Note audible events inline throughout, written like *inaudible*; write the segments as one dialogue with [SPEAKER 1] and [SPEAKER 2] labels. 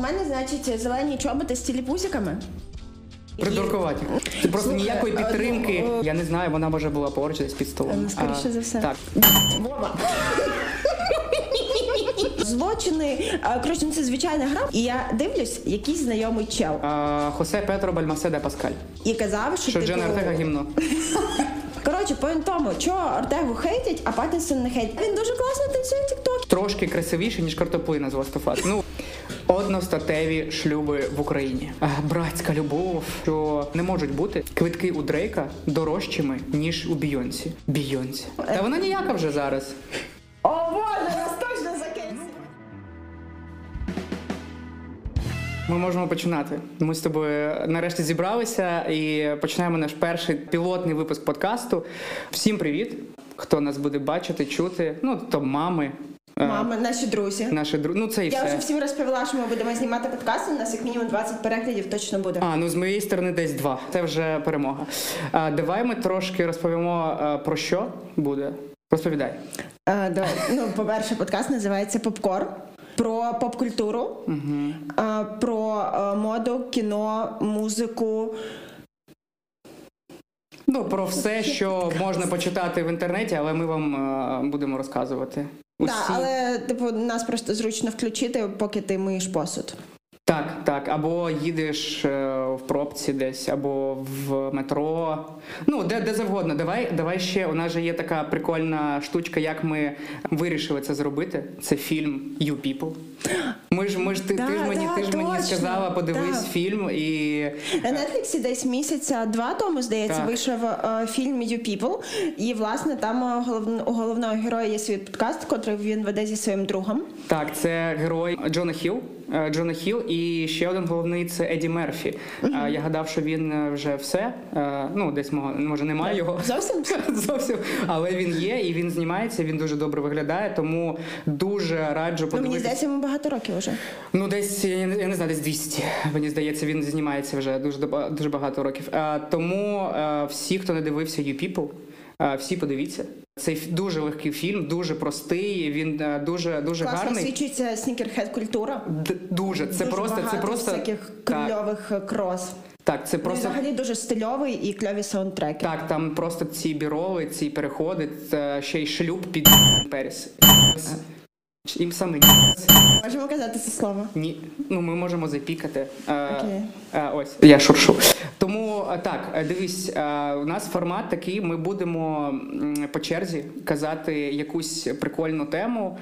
[SPEAKER 1] мене, значить, зелені чоботи з тіліпузиками.
[SPEAKER 2] Придуркуваті. Це просто
[SPEAKER 1] Слухай,
[SPEAKER 2] ніякої підтримки.
[SPEAKER 1] ну,
[SPEAKER 2] Я не знаю, вона може була поруч десь під столом.
[SPEAKER 1] Е, скоріше
[SPEAKER 2] А,
[SPEAKER 1] за все.
[SPEAKER 2] Так.
[SPEAKER 1] Вова. Злочини. а, Коротше, ну, це звичайна гра. І я дивлюсь, якийсь знайомий чел.
[SPEAKER 2] А, Хосе Педро Бальмаседа Паскаль.
[SPEAKER 1] І казав, що,
[SPEAKER 2] Що
[SPEAKER 1] типу...
[SPEAKER 2] Дженна Ортега гімно. *laughs*
[SPEAKER 1] Коротше, point тому, чого Ортегу хейтять, а Паттінсон не хейтять. Він дуже класно танцює в тіктокі.
[SPEAKER 2] Трошки красивіше, ніж картоплина з Last of Us. Ну, одностатеві шлюби в Україні. Братська любов, що не можуть бути квитки у Дрейка дорожчими, ніж у Бійонсі. Бійонсі. Та вона ніяка вже зараз.
[SPEAKER 1] О, боже, нас точно закинуть.
[SPEAKER 2] Ми можемо починати. Ми з тобою нарешті зібралися і починаємо наш перший пілотний випуск подкасту. Всім привіт! Хто нас буде бачити, чути? Ну, то мами. Е,
[SPEAKER 1] Мами, наші друзі.
[SPEAKER 2] Наші друзі. Ну, це і
[SPEAKER 1] Я вже всім розповіла, що ми будемо знімати подкаст. У нас як мінімум 20 переглядів точно буде.
[SPEAKER 2] А, ну з моєї сторони десь два. Це вже перемога. А, давай ми трошки розповімо е, про що буде. Розповідай.
[SPEAKER 1] Е, да. Ну, по-перше, подкаст називається Попкорн. Про поп-культуру, е, про е, моду, кіно, музику.
[SPEAKER 2] Ну, про все, що можна почитати в інтернеті, але ми вам е, будемо розказувати. Усі.
[SPEAKER 1] Так, але типу нас просто зручно включити, поки ти миєш посуд.
[SPEAKER 2] Так, так. Або їдеш е, в пробці десь, або в метро. Ну, де, де завгодно. Давай, давай ще. У нас же є така прикольна штучка, як ми вирішили це зробити. Це фільм You People. Ми ж, ми ж ти,
[SPEAKER 1] Да,
[SPEAKER 2] ти ж мені,
[SPEAKER 1] да,
[SPEAKER 2] ти ж мені сказала, подивись
[SPEAKER 1] Да.
[SPEAKER 2] фільм і.
[SPEAKER 1] На Нетфліксі десь місяця два тому, здається,
[SPEAKER 2] Так.
[SPEAKER 1] вийшов е, фільм You People. І власне там е, головн- у головного героя є свій подкаст, котрий він веде зі своїм другом.
[SPEAKER 2] Так, це герой Джона Хіл. Е, Джона Хіл, і ще один головний це Еді Мерфі. Е, Я гадав, що він е, вже все. Ну, десь мого- може немає його.
[SPEAKER 1] Зовсім *laughs*
[SPEAKER 2] Зовсім, але він є і він знімається. Він дуже добре виглядає, тому дуже раджу
[SPEAKER 1] ну, мені здається, йому багато років вже.
[SPEAKER 2] Ну, десь я не я не знаю, десь 200. Мені здається, він знімається вже дуже дуже багато років. Тому всі, хто не дивився You People, всі подивіться. Це дуже легкий фільм, дуже простий. Він е, дуже дуже
[SPEAKER 1] Класно
[SPEAKER 2] гарний.
[SPEAKER 1] освічується снікерхед культура.
[SPEAKER 2] Д- Дуже це
[SPEAKER 1] Дуже
[SPEAKER 2] просто це просто
[SPEAKER 1] таких
[SPEAKER 2] так,
[SPEAKER 1] кльових е, крос.
[SPEAKER 2] так. Це просто Він
[SPEAKER 1] взагалі дуже стильовий і кльові саундтреки.
[SPEAKER 2] так. Там просто ці біроли, ці переходи, ще й шлюб під Періс. Їм саме
[SPEAKER 1] Можемо казати це слово.
[SPEAKER 2] ні. Ну ми можемо запікати. Е,
[SPEAKER 1] Окей.
[SPEAKER 2] е, ось я шуршу. Тому е, так, дивись, у нас формат такий. Ми будемо по черзі казати якусь прикольну тему,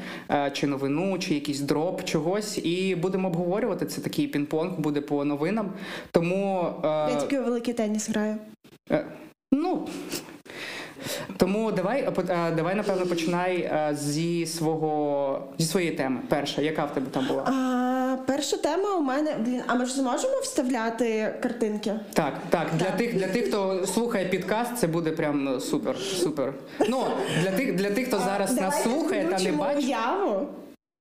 [SPEAKER 2] чи новину, чи якийсь дроп чогось, і будемо обговорювати. Це такий пінг-понг буде по новинам. Тому
[SPEAKER 1] Я тільки великий теніс граю.
[SPEAKER 2] Ну. Тому давай, давай напевно починай зі свого зі своєї теми. Перша, яка в тебе там була?
[SPEAKER 1] А, перша тема у мене. Блін, а ми ж зможемо вставляти картинки?
[SPEAKER 2] Так, так, для
[SPEAKER 1] Так.
[SPEAKER 2] тих, для тих, хто слухає підкаст, це буде прям ну, супер, супер. Ну для тих, для тих, хто зараз нас слухає та не бачить.
[SPEAKER 1] уяву.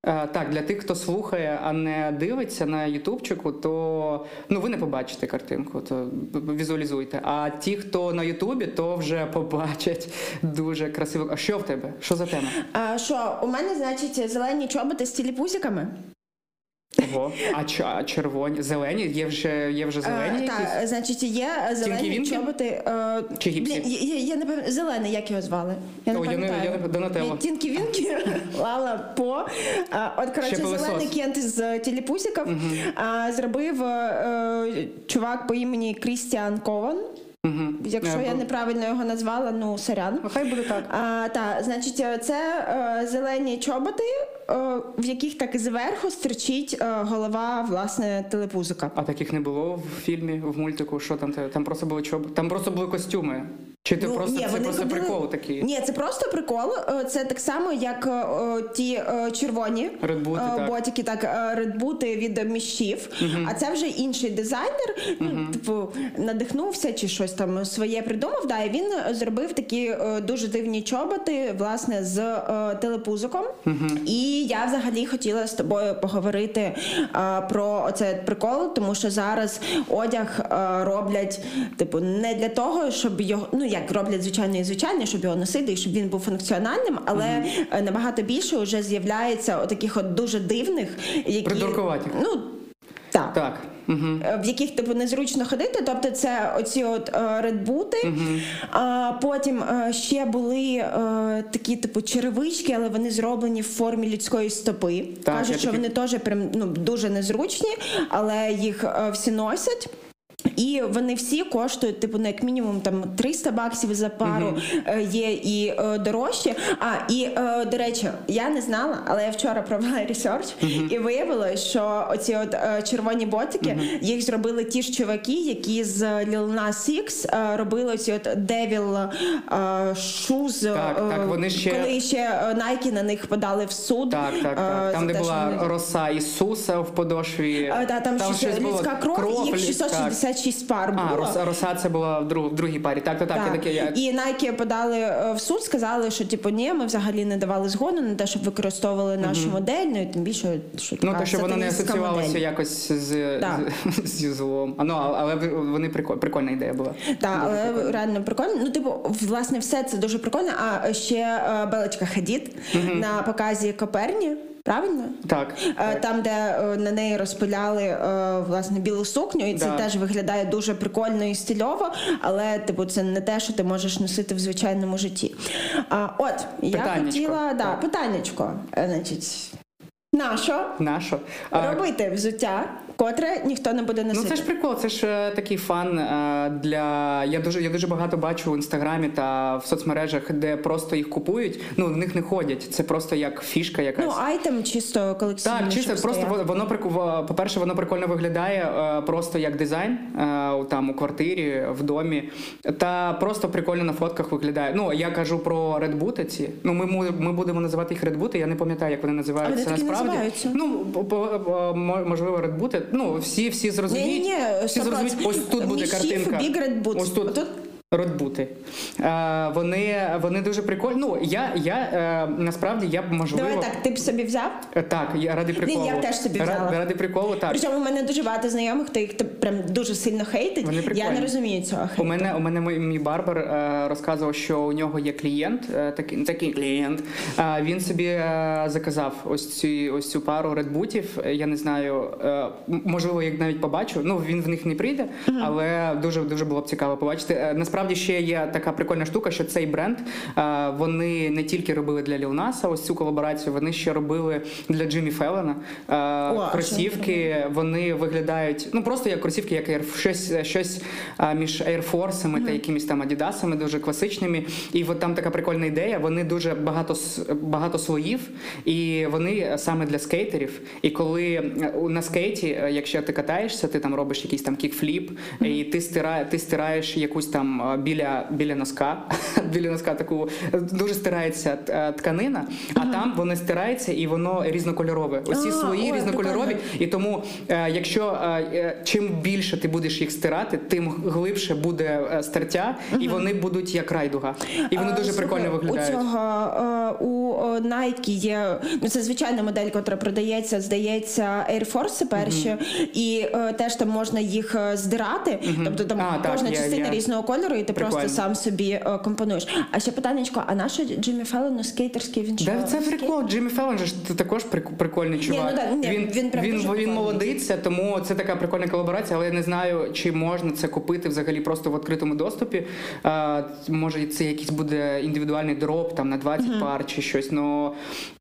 [SPEAKER 2] Е, Так, для тих, хто слухає, а не дивиться на Ютубчику, то ну ви не побачите картинку, то візуалізуйте. А ті, хто на Ютубі, то вже побачать дуже красиво. А що в тебе? Що за тема?
[SPEAKER 1] А, що, у мене, значить, зелені чоботи з тіліпузиками.
[SPEAKER 2] Ого. А, ч- а червоні, зелені? Є вже є вже зелені
[SPEAKER 1] Е. Так, значить, є зелені чоботи. е,
[SPEAKER 2] Чи гіпсі?
[SPEAKER 1] Я, я, я не пам'ятаю, зелений, як його звали? Я не
[SPEAKER 2] О, я не-
[SPEAKER 1] пам'ятаю.
[SPEAKER 2] я не- Донателло.
[SPEAKER 1] Тінкі Вінкі, *laughs* Лала По. А, От, коротше, зелений кент з тіліпусиків а, зробив е, чувак по імені Крістіан Кован.
[SPEAKER 2] Угу.
[SPEAKER 1] Якщо я неправильно його назвала, ну сорян.
[SPEAKER 2] Хай буде так.
[SPEAKER 1] А, та, значить, е, це е, зелені чоботи, е, в яких так зверху стерчить е, голова власне телепузика.
[SPEAKER 2] А таких не було в фільмі, в мультику. Що там? Там просто були чоботи? Там просто були костюми. Чи ти
[SPEAKER 1] Ну,
[SPEAKER 2] просто
[SPEAKER 1] ні,
[SPEAKER 2] це
[SPEAKER 1] вони
[SPEAKER 2] просто
[SPEAKER 1] ходили-
[SPEAKER 2] прикол такий?
[SPEAKER 1] Ні, це просто прикол. Е, Це так само, як е, о, ті е, червоні
[SPEAKER 2] Редбути,
[SPEAKER 1] е,
[SPEAKER 2] так.
[SPEAKER 1] ботики, так редбути від міщів. А це вже інший дизайнер. Ну, типу, надихнувся чи щось там своє придумав. Да, і він зробив такі дуже дивні чоботи, власне, з телепузиком. І я взагалі хотіла з тобою поговорити про оце прикол, тому що зараз одяг роблять, типу, не для того, щоб його, ну як роблять звичайно і звичайно, щоб його носити і щоб він був функціональним, але е, набагато більше вже з'являється таких от дуже дивних, які ну. Так.
[SPEAKER 2] Так.
[SPEAKER 1] Е, В яких типу незручно ходити, тобто це оці от е, редбути. А потім е, ще були е, такі, типу, черевички, але вони зроблені в формі людської стопи.
[SPEAKER 2] Так,
[SPEAKER 1] Кажуть, що
[SPEAKER 2] такі-
[SPEAKER 1] вони теж прям ну дуже незручні, але їх всі носять. І вони всі коштують, типу, ну, як мінімум там 300 баксів за пару е, є і е, дорожчі. А і е, до речі, я не знала, але я вчора провела *laughs* research і виявилося, що оці от е, червоні ботики їх зробили ті ж чуваки, які з Lil Сікс робили ці от Devil Shoes,
[SPEAKER 2] так, вони ще...
[SPEAKER 1] коли ще найкі на них подали в суд.
[SPEAKER 2] Так, так, так. Там де була роса Ісуса в подошві.
[SPEAKER 1] Та, там,
[SPEAKER 2] ще
[SPEAKER 1] людська кров, кров, їх
[SPEAKER 2] 660
[SPEAKER 1] 56 пар було.
[SPEAKER 2] А, Рос, роса це була в друг, другій парі. Так, то так. так. Я таке.
[SPEAKER 1] І Nike подали е, в суд, сказали, що типу ні, ми взагалі не давали згоду на те, щоб використовували нашу mm-hmm. модель, ну і тим більше, що така Ну,
[SPEAKER 2] то, що вона не асоціювалася
[SPEAKER 1] модель.
[SPEAKER 2] якось з
[SPEAKER 1] да.
[SPEAKER 2] з, з, *laughs* з злом. А, ну, але вони прикольна, прикольна ідея була.
[SPEAKER 1] Так, да, але прикольна. реально прикольно. Ну, типу, власне, все це дуже прикольно. А ще е, Белочка Хадід mm-hmm. на показі Коперні. Правильно?
[SPEAKER 2] Так.
[SPEAKER 1] Е, Там, де е, на неї розпиляли е, власне білу сукню, і це
[SPEAKER 2] Да.
[SPEAKER 1] теж виглядає дуже прикольно і стильово, але типу це не те, що ти можеш носити в звичайному житті. А, от я хотіла да,
[SPEAKER 2] Так.
[SPEAKER 1] питаннячко. Значить, на що
[SPEAKER 2] Нащо? А,
[SPEAKER 1] робити взуття, котре ніхто не буде
[SPEAKER 2] Ну
[SPEAKER 1] носити?
[SPEAKER 2] це ж прикол, це ж е, такий фан е, для. Я дуже я дуже багато бачу в інстаграмі та в соцмережах, де просто їх купують. Ну в них не ходять. Це просто як фішка якась.
[SPEAKER 1] Ну, item чисто колекційний.
[SPEAKER 2] Так, чисто просто
[SPEAKER 1] стояв.
[SPEAKER 2] воно прику- по-перше, воно прикольно виглядає е, просто як дизайн там у квартирі, в домі. Та просто прикольно на фотках виглядає. Ну я кажу про red boot и ці. Ну ми, ми будемо називати їх red boot и. Я не пам'ятаю, як вони називаються насправді.
[SPEAKER 1] називаються.
[SPEAKER 2] Ну по- по- по- мо- можливо, red boot и. Ну всі всі зрозуміють.
[SPEAKER 1] Ні-ні-ні,
[SPEAKER 2] всі зрозуміють. Ось тут буде картинка. Ось тут.
[SPEAKER 1] Отут
[SPEAKER 2] Red boot и. Е, вони, вони дуже прикольні. Ну я, я е, насправді я б можливо.
[SPEAKER 1] Давай так, ти б собі взяв?
[SPEAKER 2] Е, Так, я ради приколу.
[SPEAKER 1] я б теж собі взяла.
[SPEAKER 2] Ради приколу, так.
[SPEAKER 1] Причому у мене дуже багато знайомих, хто їх прям дуже сильно хейтить.
[SPEAKER 2] Вони
[SPEAKER 1] Я не розумію цього
[SPEAKER 2] У мене у мене мій, мій барбер е, розказував, що у нього є клієнт, е, такий такий клієнт. Е, він собі е, заказав ось цю ось цю пару редбутів. Я не знаю, е, можливо, як навіть побачу. Ну він в них не прийде, але дуже дуже було б цікаво побачити. Е, насправді ще є така прикольна штука, що цей бренд е, вони не тільки робили для Nas ось цю колаборацію, вони ще робили для Джиммі Феллона. Е, кросівки вони виглядають ну просто як кросівки, як Air, щось, щось між Air Force та якимись там Адідасами, дуже класичними. І от там така прикольна ідея. Вони дуже багато багато слоїв, і вони саме для скейтерів. І коли е, на скейті, е, якщо ти катаєшся, ти там робиш якийсь там kickflip, і ти стира, ти стираєш якусь там біля, біля носка, *laughs* біля носка таку дуже стирається е, тканина, а там воно стирається і воно різнокольорове. Усі
[SPEAKER 1] А,
[SPEAKER 2] свої
[SPEAKER 1] ой,
[SPEAKER 2] різнокольорові.
[SPEAKER 1] прикольно.
[SPEAKER 2] І тому, е, якщо е, чим більше ти будеш їх стирати, тим глибше буде е, стертя, і вони будуть як райдуга. І вони дуже
[SPEAKER 1] слухай,
[SPEAKER 2] прикольно виглядають.
[SPEAKER 1] У цього у Nike є ну це звичайна модель, яка продається, здається, Air Force перші, і е, теж там можна їх здирати. Тобто там
[SPEAKER 2] А, так,
[SPEAKER 1] кожна
[SPEAKER 2] є,
[SPEAKER 1] частина
[SPEAKER 2] є.
[SPEAKER 1] різного кольору, і ти
[SPEAKER 2] Прикольно.
[SPEAKER 1] просто сам собі е, компонуєш. А ще питаннячко, а нащо Джиммі Феллону скейтерський він?
[SPEAKER 2] Да, це прикол. Джиммі Феллон же ж т- також прикольний чувак.
[SPEAKER 1] ну да, ні,
[SPEAKER 2] він,
[SPEAKER 1] він
[SPEAKER 2] він, він
[SPEAKER 1] прикольний.
[SPEAKER 2] молодиця, тому це така прикольна колаборація, але я не знаю, чи можна це купити взагалі просто в відкритому доступі. А, може, це якийсь буде індивідуальний drop там на 20 пар чи щось. Ну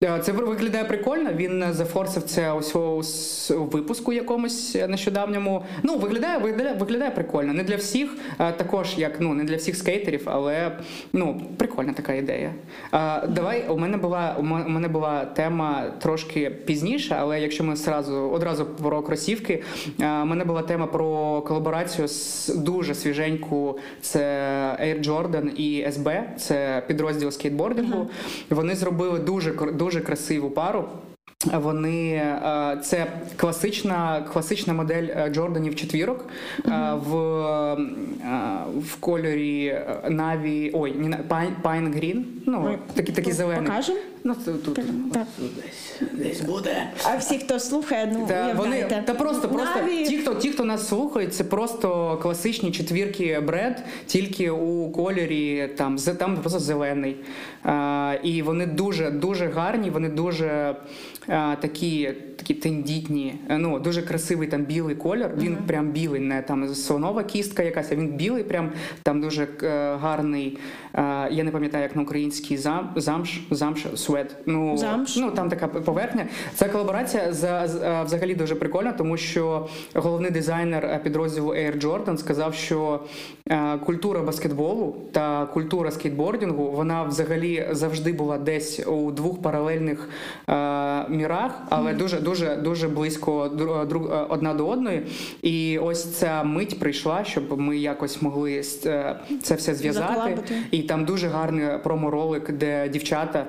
[SPEAKER 2] е, це виглядає прикольно. Він зафорсив це ось у випуску якомусь нещодавньому. Ну, виглядає, виглядає, виглядає прикольно. Не для всіх, а, також як ну не для всіх скейтерів, але ну прикольна така ідея. А, давай у мене була у мене була тема трошки пізніше, але якщо ми сразу одразу про кросівки, а, у мене була тема про колаборацію з дуже свіженьку. Це Air Jordan і SB, це підрозділ скейтбордингу. Вони зробили дуже дуже красиву пару. Вони е, це класична, класична модель е, Джорданів четвірок е, в, в кольорі Наві. Ой, Pine, Pine ну такі такі зелені.
[SPEAKER 1] покажем?
[SPEAKER 2] Ну, це тут,
[SPEAKER 1] Так.
[SPEAKER 2] десь, десь буде.
[SPEAKER 1] А всі, хто слухає, ну
[SPEAKER 2] Та вони та просто, просто
[SPEAKER 1] Наві-
[SPEAKER 2] ті, хто ті, хто нас слухають, це просто класичні четвірки бред, тільки у кольорі там з- там просто зелений. А, і вони дуже дуже гарні. Вони дуже а, такі, такі тендітні. Ну дуже красивий там білий колір. Він прям білий, не там слонова кістка якась, а він білий, прям там дуже е, гарний. е, я не пам'ятаю, як на український зам, замш, замш, свет. Ну,
[SPEAKER 1] Замш.
[SPEAKER 2] ну там така поверхня. Ця колаборація за, е, взагалі дуже прикольна, тому що головний дизайнер е, підрозділу Air Jordan сказав, що е, культура баскетболу та культура скейтбордингу вона взагалі завжди була десь у двох паралельних е, мірах, але дуже дуже дуже близько друг- одна до одної. І ось ця мить прийшла, щоб ми якось могли це все зв'язати.
[SPEAKER 1] Заколабити.
[SPEAKER 2] І там дуже гарний промо-ролик, де дівчата.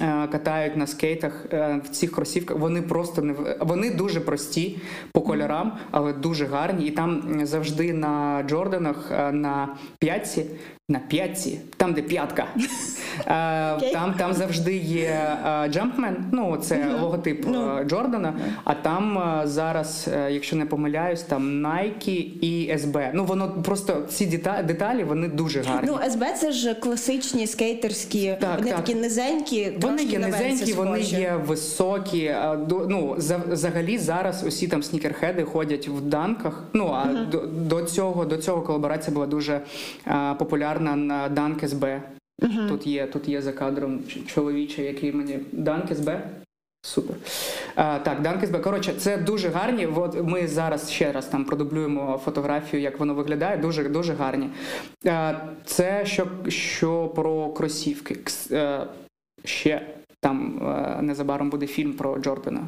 [SPEAKER 2] Е, Катають на скейтах е, в цих кросівках. Вони просто не вони дуже прості по кольорам, але дуже гарні. І там завжди на Джорданах е, на п'ятці, на п'ятці, там де п'ятка. *laughs* е,
[SPEAKER 1] Окей.
[SPEAKER 2] Там, там завжди є Jumpman, ну це логотип
[SPEAKER 1] Ну.
[SPEAKER 2] е, Джордана. А там е, зараз, е, якщо не помиляюсь, там Nike і SB. Ну воно просто ці дета- деталі вони дуже гарні.
[SPEAKER 1] Ну, СБ це ж класичні скейтерські,
[SPEAKER 2] Так,
[SPEAKER 1] вони
[SPEAKER 2] так.
[SPEAKER 1] такі низенькі,
[SPEAKER 2] Вони є низенькі, вони є високі. Ну взагалі зараз усі там снікерхеди ходять в данках. Ну а до, до цього до цього колаборація була дуже а, популярна на Данк СБ. Тут є тут є за кадром ч- чоловіче, який мені Данк СБ. Супер. А, так, Данк СБ. Коротше, це дуже гарні. От ми зараз ще раз там продублюємо фотографію, як воно виглядає. Дуже дуже гарні. А, це що, що про кросівки. Кс- е, ще там е, незабаром буде фільм про Джордана.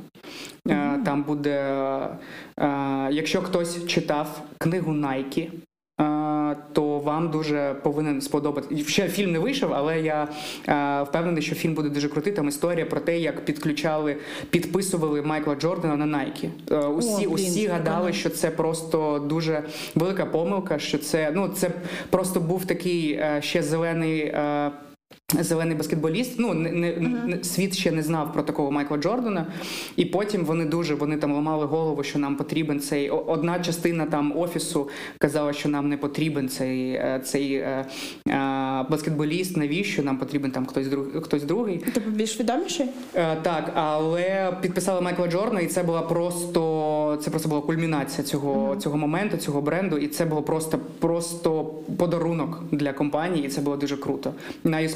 [SPEAKER 2] Е, Там буде, якщо хтось читав книгу е, то вам дуже повинен сподобати. Ще фільм не вийшов, але я е, впевнений, що фільм буде дуже крутий. Там історія про те, як підключали, підписували Майкла Джордана на Nike. Е, Усі,
[SPEAKER 1] блін,
[SPEAKER 2] усі гадали, що це просто дуже велика помилка. Що це ну це просто був такий е, ще зелений. Зелений баскетболіст, ну не, не, не- світ ще не знав про такого Майкла Джордана, і потім вони дуже вони там ламали голову, що нам потрібен цей одна частина там офісу казала, що нам не потрібен цей, е, цей е, е, баскетболіст. Навіщо нам потрібен там хтось друг, хтось другий?
[SPEAKER 1] Тобто більш відоміший?
[SPEAKER 2] Е, так, але підписали Майкла Джордана, і це була просто це просто була кульмінація цього, цього моменту, цього бренду, і це було просто просто подарунок для компанії. І це було дуже круто.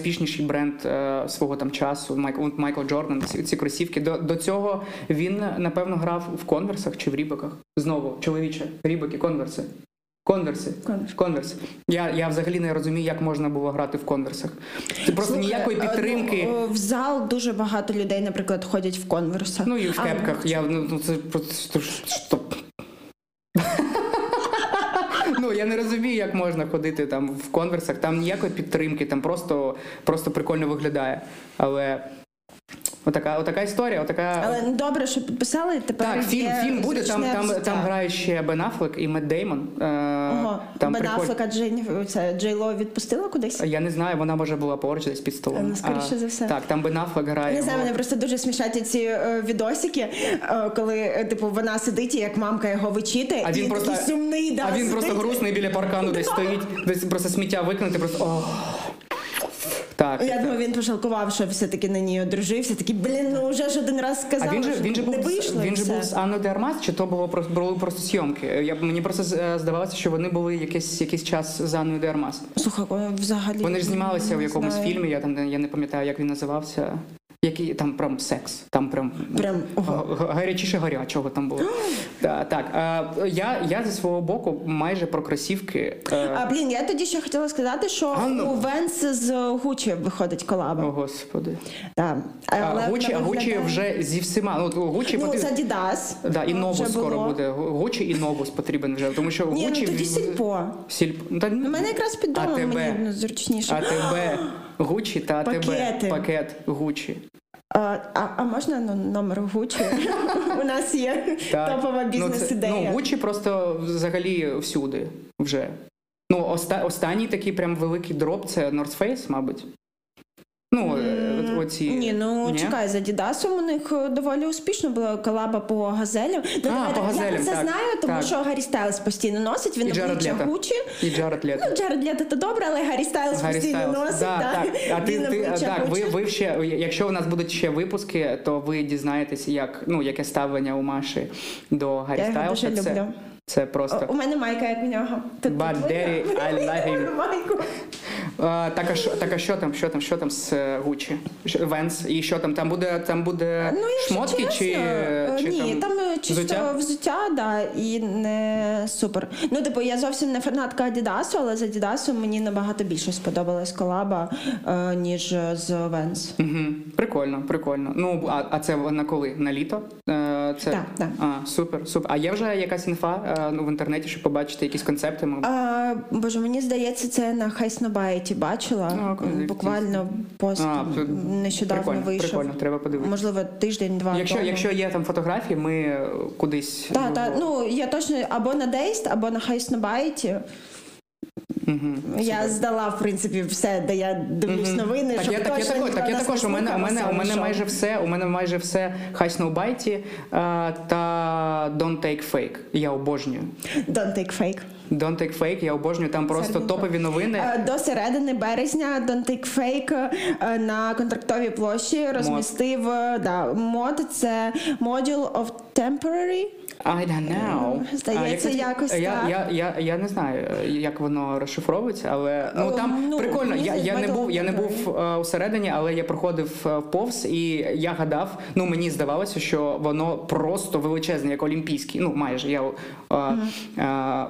[SPEAKER 2] Найуспішніший бренд е, свого там часу. Майкл Майкл Джордан. Ці, ці кросівки. До, до цього він напевно грав в конверсах чи в рібоках. Знову чоловіче, рібоки, конверси. Конверси.
[SPEAKER 1] Конверс.
[SPEAKER 2] Конверс. Я, я взагалі не розумію, як можна було грати в конверсах. Це просто
[SPEAKER 1] Слухай,
[SPEAKER 2] ніякої
[SPEAKER 1] е,
[SPEAKER 2] підтримки.
[SPEAKER 1] ну, в зал дуже багато людей, наприклад, ходять в конверсах.
[SPEAKER 2] Ну і в
[SPEAKER 1] А,
[SPEAKER 2] кепках. Я ну ну, це просто. Ну я не розумію, як можна ходити там в конверсах. Там ніякої підтримки, там просто, просто прикольно виглядає. Але отака, отака історія, отака.
[SPEAKER 1] Але ну, добре, що підписали. Тепер
[SPEAKER 2] Так, фільм,
[SPEAKER 1] є
[SPEAKER 2] фільм буде. Там, там, там грає ще Бен Аффлек і Мет Деймон. Е,
[SPEAKER 1] Ого,
[SPEAKER 2] там
[SPEAKER 1] Бен. Аффлека Джейн, це Джей Ло відпустила кудись?
[SPEAKER 2] Я не знаю, вона може була поруч десь під столом.
[SPEAKER 1] Ну, скоріше за все.
[SPEAKER 2] Так, там Бен Аффлек грає.
[SPEAKER 1] Не знаю, мене просто дуже смішать ці е, відосики, е, коли е, типу вона сидить, і як мамка його вичитує,
[SPEAKER 2] А
[SPEAKER 1] і
[SPEAKER 2] він просто,
[SPEAKER 1] такий сумний, да,
[SPEAKER 2] а він просто грустний біля паркану десь стоїть, десь просто сміття викинути, просто о. Так.
[SPEAKER 1] Я думаю, він пожалкував, що все-таки на ній одружився. Такий, блін, ну вже ж один раз сказав,
[SPEAKER 2] А він же він же
[SPEAKER 1] не
[SPEAKER 2] був
[SPEAKER 1] вийшло.
[SPEAKER 2] він же був з Анною де Армас, чи то було просто були просто зйомки? Я мені просто е, здавалося, що вони були якийсь якийсь час з Анною де Армас.
[SPEAKER 1] Слухай, взагалі.
[SPEAKER 2] Вони ж знімалися в якомусь
[SPEAKER 1] знаю.
[SPEAKER 2] фільмі. Я там я не пам'ятаю, як він називався. Який там прям секс, там прям,
[SPEAKER 1] Прям,
[SPEAKER 2] гарячіше гарячого там було. Та, так, е, я, я зі свого боку майже про кросівки. е,
[SPEAKER 1] А блін, я тоді ще хотіла сказати, що
[SPEAKER 2] А, ну.
[SPEAKER 1] у Vans з Gucci виходить колаба.
[SPEAKER 2] О, господи.
[SPEAKER 1] Так.
[SPEAKER 2] А,
[SPEAKER 1] Але
[SPEAKER 2] Gucci, а Gucci
[SPEAKER 1] виглядає-
[SPEAKER 2] вже зі всіма. Ну, Gucci
[SPEAKER 1] Ну,
[SPEAKER 2] потрібно-
[SPEAKER 1] це Дідас.
[SPEAKER 2] Да, і Новус
[SPEAKER 1] Вже
[SPEAKER 2] скоро
[SPEAKER 1] було.
[SPEAKER 2] буде. Gucci і Новус потрібен вже. Тому що
[SPEAKER 1] Ні,
[SPEAKER 2] Gucci
[SPEAKER 1] ну тоді сільпо.
[SPEAKER 2] Сільп... Ну, та,
[SPEAKER 1] У мене якраз під домом мені ну, зручніше.
[SPEAKER 2] АТБ, *gasps* Gucci та
[SPEAKER 1] Пакети.
[SPEAKER 2] тебе Пакет Gucci.
[SPEAKER 1] А, а, а можна ну, номер Gucci? *laughs* У нас є топова
[SPEAKER 2] Ну,
[SPEAKER 1] бізнес-ідея.
[SPEAKER 2] Ну, Gucci просто взагалі всюди вже. Ну, останній такий прям великий дроп це North Face, мабуть. Ну, е, оці...
[SPEAKER 1] Ні, ну чекай, за Дідасом у них е, доволі успішно була колаба по газелям. Ну, давай
[SPEAKER 2] по газелям,
[SPEAKER 1] я це
[SPEAKER 2] так,
[SPEAKER 1] знаю, тому
[SPEAKER 2] так.
[SPEAKER 1] що Гаррі Стайлз постійно носить, він обличчя Gucci.
[SPEAKER 2] І Джаред Лето.
[SPEAKER 1] Ну, Джаред Лето то добре, але Гаррі Стайлз
[SPEAKER 2] Гаррі
[SPEAKER 1] постійно
[SPEAKER 2] Стайлз.
[SPEAKER 1] носить.
[SPEAKER 2] Да,
[SPEAKER 1] так.
[SPEAKER 2] так. А ти, ти так, ви, ви ще, якщо у нас будуть ще випуски, то ви дізнаєтесь, як ну яке ставлення у Маші до Гаррі
[SPEAKER 1] Я його
[SPEAKER 2] Стайлса.
[SPEAKER 1] дуже
[SPEAKER 2] Це,
[SPEAKER 1] люблю.
[SPEAKER 2] це просто.
[SPEAKER 1] У мене майка, як у нього.
[SPEAKER 2] Daddy. I love him. Так, а що, так, а що там, що там, що там з Гучі? Гуччі? Венс, і що там? Там буде, там буде
[SPEAKER 1] Ну,
[SPEAKER 2] шмотки
[SPEAKER 1] чесно,
[SPEAKER 2] чи,
[SPEAKER 1] е,
[SPEAKER 2] чи
[SPEAKER 1] ні, там, е, чисто
[SPEAKER 2] взуття?
[SPEAKER 1] взуття, да, і не супер. Ну, типу, я зовсім не фанатка Адідасу, але з Адідасом мені набагато більше сподобалась колаба, е, ніж з Венс.
[SPEAKER 2] Угу. Прикольно, прикольно. Ну, а, а це на коли? На літо? Е, це...
[SPEAKER 1] Так, так.
[SPEAKER 2] А, супер, супер. А є вже якась інфа е, ну, в інтернеті, щоб побачити якісь концепти? мабуть?
[SPEAKER 1] А, боже, мені здається, це на Хайснобайті бачила.
[SPEAKER 2] Ну,
[SPEAKER 1] Буквально пост
[SPEAKER 2] А,
[SPEAKER 1] нещодавно
[SPEAKER 2] прикольно,
[SPEAKER 1] вийшов.
[SPEAKER 2] прикольно, треба подивитися.
[SPEAKER 1] Можливо, тиждень-два.
[SPEAKER 2] Якщо, якщо є там фотографії, ми е, кудись.
[SPEAKER 1] Так, так, ну я точно або на Дейст, або на Хайснобайті.
[SPEAKER 2] Угу,
[SPEAKER 1] Я здала, в принципі, все, де я дивлюсь новини.
[SPEAKER 2] Так
[SPEAKER 1] щоб
[SPEAKER 2] я, так, я,
[SPEAKER 1] так,
[SPEAKER 2] так, я також у мене, у мене, у мене майже все, у мене майже все High Snowbite е, та Don't Take Fake. Я обожнюю.
[SPEAKER 1] Don't take fake.
[SPEAKER 2] Don't Take Fake, я обожнюю. Там просто
[SPEAKER 1] Серденько.
[SPEAKER 2] топові новини.
[SPEAKER 1] Е, До середини березня Don't Take Fake е, на контрактовій площі розмістив е, да, мод. Це Module of Temporary.
[SPEAKER 2] I don't know.
[SPEAKER 1] Здається,
[SPEAKER 2] А, я,
[SPEAKER 1] якось
[SPEAKER 2] я,
[SPEAKER 1] так.
[SPEAKER 2] Я, я, я не знаю, як воно розшифровується, але ну там
[SPEAKER 1] ну,
[SPEAKER 2] прикольно. Я, я не був, я не був усередині, але я проходив повз, і я гадав. Ну мені здавалося, що воно просто величезне, як олімпійський. Ну майже я е, е,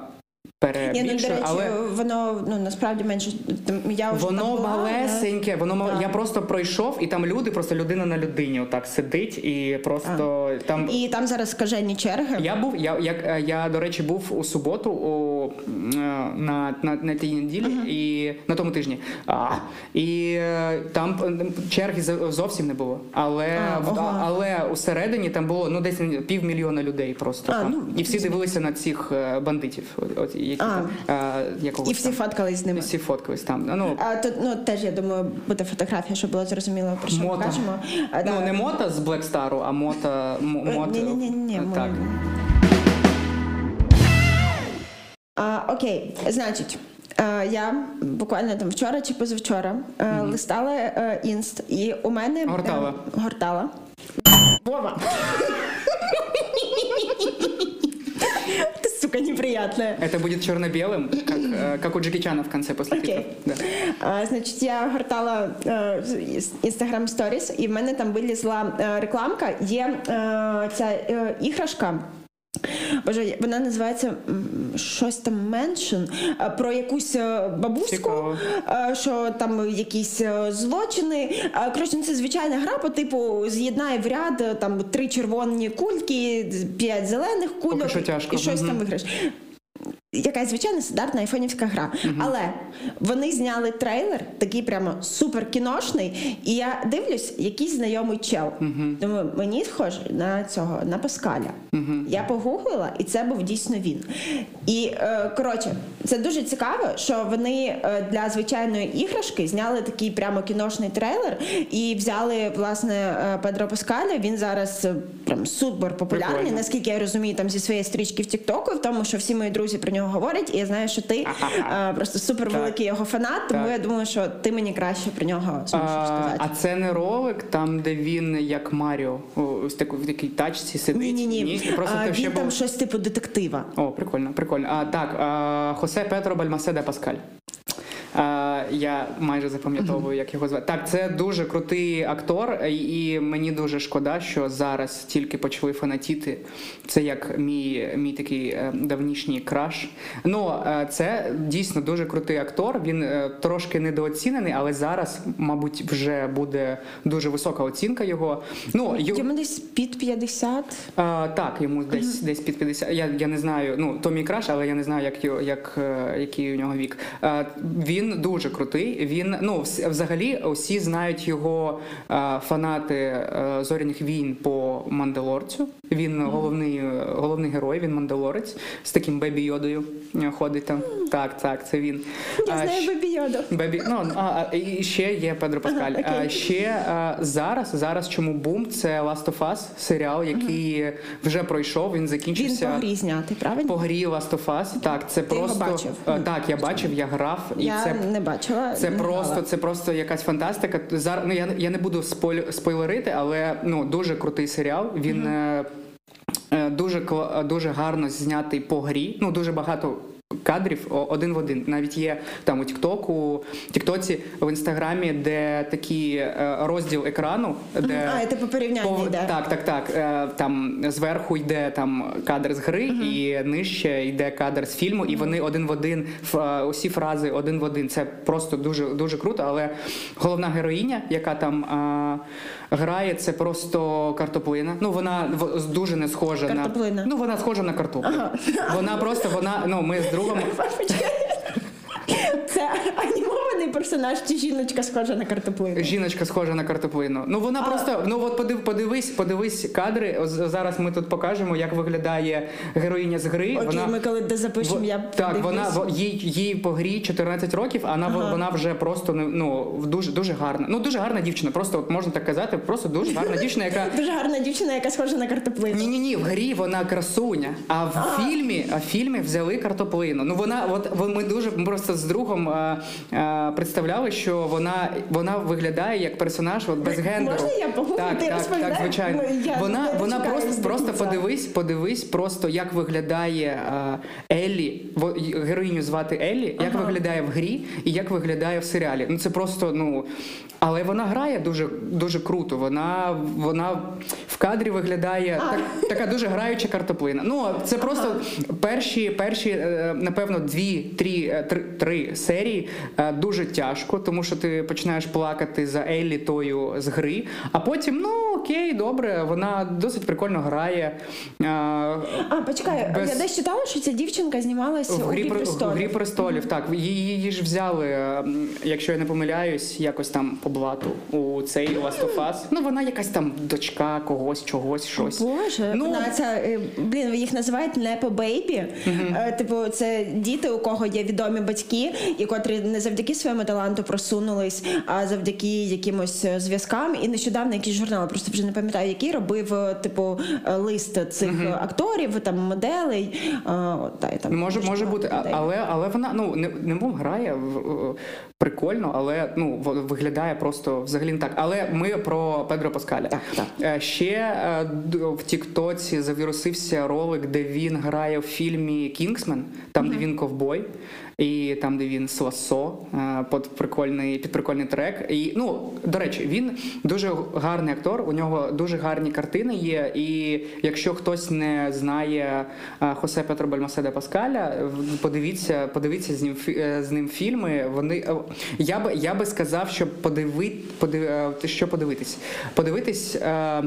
[SPEAKER 1] Ну,
[SPEAKER 2] перебільшую,
[SPEAKER 1] речі,
[SPEAKER 2] але.
[SPEAKER 1] воно ну насправді менше там, я вже
[SPEAKER 2] Воно
[SPEAKER 1] була, але-
[SPEAKER 2] малесеньке, воно мал... Я просто пройшов, і там люди, просто людина на людині, отак сидить, і просто там
[SPEAKER 1] І там зараз скажені черги.
[SPEAKER 2] Я був, я, я, е, я до речі, був у суботу у, е, на, на, на тій неділі і на тому тижні. А, і е, там черги зовсім не було. Але,
[SPEAKER 1] А,
[SPEAKER 2] в-
[SPEAKER 1] ага.
[SPEAKER 2] але усередині там було ну, десь півмільйона людей просто.
[SPEAKER 1] А,
[SPEAKER 2] там.
[SPEAKER 1] ну,
[SPEAKER 2] і всі дивилися на цих бандитів, які
[SPEAKER 1] А.
[SPEAKER 2] там, е, якогось
[SPEAKER 1] І всі
[SPEAKER 2] там.
[SPEAKER 1] фоткались з ними.
[SPEAKER 2] Всі фоткались там. Ну,
[SPEAKER 1] А тут ну теж я думаю, буде фотографія, щоб було зрозуміло про що ми кажемо. А,
[SPEAKER 2] ну
[SPEAKER 1] да.
[SPEAKER 2] не мота з Black Star, а мота.
[SPEAKER 1] Е,
[SPEAKER 2] мот,
[SPEAKER 1] ні-ні-ні-ні,
[SPEAKER 2] так.
[SPEAKER 1] А, окей, значить. е, Я буквально там вчора чи позавчора е, листала е, інст, і у мене е,
[SPEAKER 2] Гортала.
[SPEAKER 1] гортала. Вова. *laughs* Ты, сука, неприятная.
[SPEAKER 2] Это будет черно-белым, как, э, как у Джеки Чана в конце после
[SPEAKER 1] Окей.
[SPEAKER 2] титров. Да.
[SPEAKER 1] А, значить, я гортала е, Instagram Stories, і в мене там вилізла е, рекламка. Є е, ця е, іграшка. Боже, вона називається щось там Mention, е, про якусь е, бабуську,
[SPEAKER 2] Цікаво.
[SPEAKER 1] е, що там якісь злочини. Коротше, ну, це звичайна гра, по типу з'єднає в ряд там три червоні кульки, п'ять зелених кульок
[SPEAKER 2] що тяжко.
[SPEAKER 1] і щось
[SPEAKER 2] Мгм.
[SPEAKER 1] там виграєш. Якась звичайна стандартна айфонівська гра. Але вони зняли трейлер, такий прямо супер кіношний, і я дивлюсь, якийсь знайомий чел. Думаю, мені схоже на цього, на Паскаля. Я погуглила, і це був дійсно він. І е, коротше, це дуже цікаво, що вони е, для звичайної іграшки зняли такий прямо кіношний трейлер і взяли власне е, Педро Паскаля. Він зараз е, прям супер популярний.
[SPEAKER 2] Прикольно.
[SPEAKER 1] Наскільки я розумію, там зі своєї стрічки в Тіктоку, в тому, що всі мої друзі про нього говорять, і я знаю, що ти а, просто супер великий його фанат. Тому
[SPEAKER 2] Так.
[SPEAKER 1] я думаю, що ти мені краще про нього зможеш сказати.
[SPEAKER 2] а це не ролик, там, де він як Маріо ось таку, в такій тачці сидить.
[SPEAKER 1] Ні, ні, ні.
[SPEAKER 2] Просто
[SPEAKER 1] А, він там
[SPEAKER 2] був...
[SPEAKER 1] щось типу детектива.
[SPEAKER 2] О, прикольно, прикольно. А, так, а, Хосе Петро Бальмаседе Паскаль. А, я майже запам'ятовую, як його звати. Так, це дуже крутий актор, і мені дуже шкода, що зараз тільки почали фанатіти. Це як мій, мій такий е, давнішній краш. Ну, е, це дійсно дуже крутий актор. Він е, трошки недооцінений, але зараз, мабуть, вже буде дуже висока оцінка його. Ну,
[SPEAKER 1] Йому десь під 50.
[SPEAKER 2] а, так, йому десь десь під 50. Я, я не знаю, ну то мій краш, але я не знаю, як, як, який у нього вік. А, він дуже крутий. Він ну взагалі усі знають його а, фанати е, зоряних війн по Мандалорцю. Він головний, е, головний герой, він мандалорець з таким бебі йодою е, ходить там. Так, так, це він.
[SPEAKER 1] Я
[SPEAKER 2] А,
[SPEAKER 1] знаю Бебі Йоду.
[SPEAKER 2] Бебі, ну а, і ще є Педро Паскаль.
[SPEAKER 1] Ага,
[SPEAKER 2] а, ще а, зараз, зараз чому бум? Це Last of Us, серіал, який вже пройшов. Він
[SPEAKER 1] Він
[SPEAKER 2] закінчився.
[SPEAKER 1] по грі знятий, правильно?
[SPEAKER 2] По грі Last of Us. Так, це
[SPEAKER 1] Ти його
[SPEAKER 2] просто
[SPEAKER 1] бачив?
[SPEAKER 2] А, так. Я бачив, я грав, і
[SPEAKER 1] Я
[SPEAKER 2] це
[SPEAKER 1] не бачила.
[SPEAKER 2] це просто,
[SPEAKER 1] знала.
[SPEAKER 2] це просто якась фантастика. Зараз ну я, я не буду спойль, спойлерити, але ну дуже крутий серіал. Він е, дуже дуже гарно знятий по грі. Ну дуже багато. Кадрів один в один. Навіть є там у Тіктоку, Тіктоці в інстаграмі, де такий е, розділ екрану, де
[SPEAKER 1] А, типу порівняння
[SPEAKER 2] Пов-
[SPEAKER 1] йде.
[SPEAKER 2] Так, так, так. Е, Там зверху йде там кадр з гри, і нижче йде кадр з фільму, і вони один в один е, усі фрази один в один. Це просто дуже дуже круто. Але головна героїня, яка там грає, це просто картоплина. Ну вона дуже не схожа
[SPEAKER 1] Картоплина.
[SPEAKER 2] на ну вона схожа на картоплю. Вона просто вона. Ну ми з другом. *laughs*
[SPEAKER 1] Це анімований персонаж, чи жіночка схожа на картоплину?
[SPEAKER 2] Жіночка схожа на картоплину. Ну вона просто ну от подив, подивись, подивись кадри. Зараз ми тут покажемо, як виглядає героїня з гри.
[SPEAKER 1] Окей,
[SPEAKER 2] вона
[SPEAKER 1] ми коли де запишемо,
[SPEAKER 2] Во-
[SPEAKER 1] я
[SPEAKER 2] так,
[SPEAKER 1] подивлюсь.
[SPEAKER 2] вона во- їй, їй по грі 14 років, а вона,
[SPEAKER 1] Ага.
[SPEAKER 2] вона вже просто ну, ну дуже дуже гарна. Ну дуже гарна дівчина. Просто от можна так казати, просто дуже гарна *laughs* дівчина, яка
[SPEAKER 1] Дуже гарна дівчина, яка схожа на картоплину.
[SPEAKER 2] ні, ні, ні, в грі вона красуня. А в фільмі, а в фільмі взяли картоплину. Ну вона, от ми дуже просто з другом а, а, представляли, що вона вона виглядає як персонаж от без гендеру.
[SPEAKER 1] Можна я погуглю?
[SPEAKER 2] Так,
[SPEAKER 1] Ти
[SPEAKER 2] так, так, звичайно.
[SPEAKER 1] Ну, я
[SPEAKER 2] Вона, вона просто, просто подивись, подивись, просто як виглядає а, Еллі. Героїню звати Еллі, як
[SPEAKER 1] Ага.
[SPEAKER 2] виглядає в грі і як виглядає в серіалі. Ну це просто ну. Але вона грає дуже дуже круто. Вона вона в кадрі виглядає так, така дуже граюча картоплина. Ну це просто перші, перші, е, напевно, дві, три, е, три, три серії е, дуже тяжко, тому що ти починаєш плакати за Еллі тою з гри, а потім, ну окей, добре, вона досить прикольно грає. Е,
[SPEAKER 1] А, почекай,
[SPEAKER 2] Без-
[SPEAKER 1] я десь читала, що ця дівчинка знімалась
[SPEAKER 2] в
[SPEAKER 1] у
[SPEAKER 2] грі,
[SPEAKER 1] «Грі
[SPEAKER 2] про- в
[SPEAKER 1] престолів».
[SPEAKER 2] грі престолів, так. Її, ж взяли, якщо я не помиляюсь, якось там по блату у цей Last of Us. Ну, вона якась там дочка когось, чогось, щось.
[SPEAKER 1] Боже,
[SPEAKER 2] Ну,
[SPEAKER 1] вона ця, е, блін, їх називають непо бейбі. Е, Типу, це діти, у кого є відомі батьки, і котрі не завдяки своєму таланту просунулись, а завдяки якимось е, зв'язкам. І нещодавно якийсь журнал, просто вже не пам'ятаю, який робив е, типу е, лист цих е, акторів, там моделей. от, та, і там
[SPEAKER 2] Може, може бути,
[SPEAKER 1] людей.
[SPEAKER 2] але, але вона ну не, не мов грає в- прикольно, але ну виглядає просто взагалі не так. Але ми про Педро Паскаля.
[SPEAKER 1] Так, так.
[SPEAKER 2] Ще в Тіктоці завірусився ролик, де він грає в фільмі Кінгсмен, там де він ковбой. І там, де він з ласо е, під прикольний під прикольний трек. І ну до речі, він дуже гарний актор. У нього дуже гарні картини є. І якщо хтось не знає е, Хосе Петро Бальмаседа Паскаля, подивіться, подивіться з ним е, з ним фільми. Вони я би я би сказав, що подиви, подив, що подивитись. Подивитись е,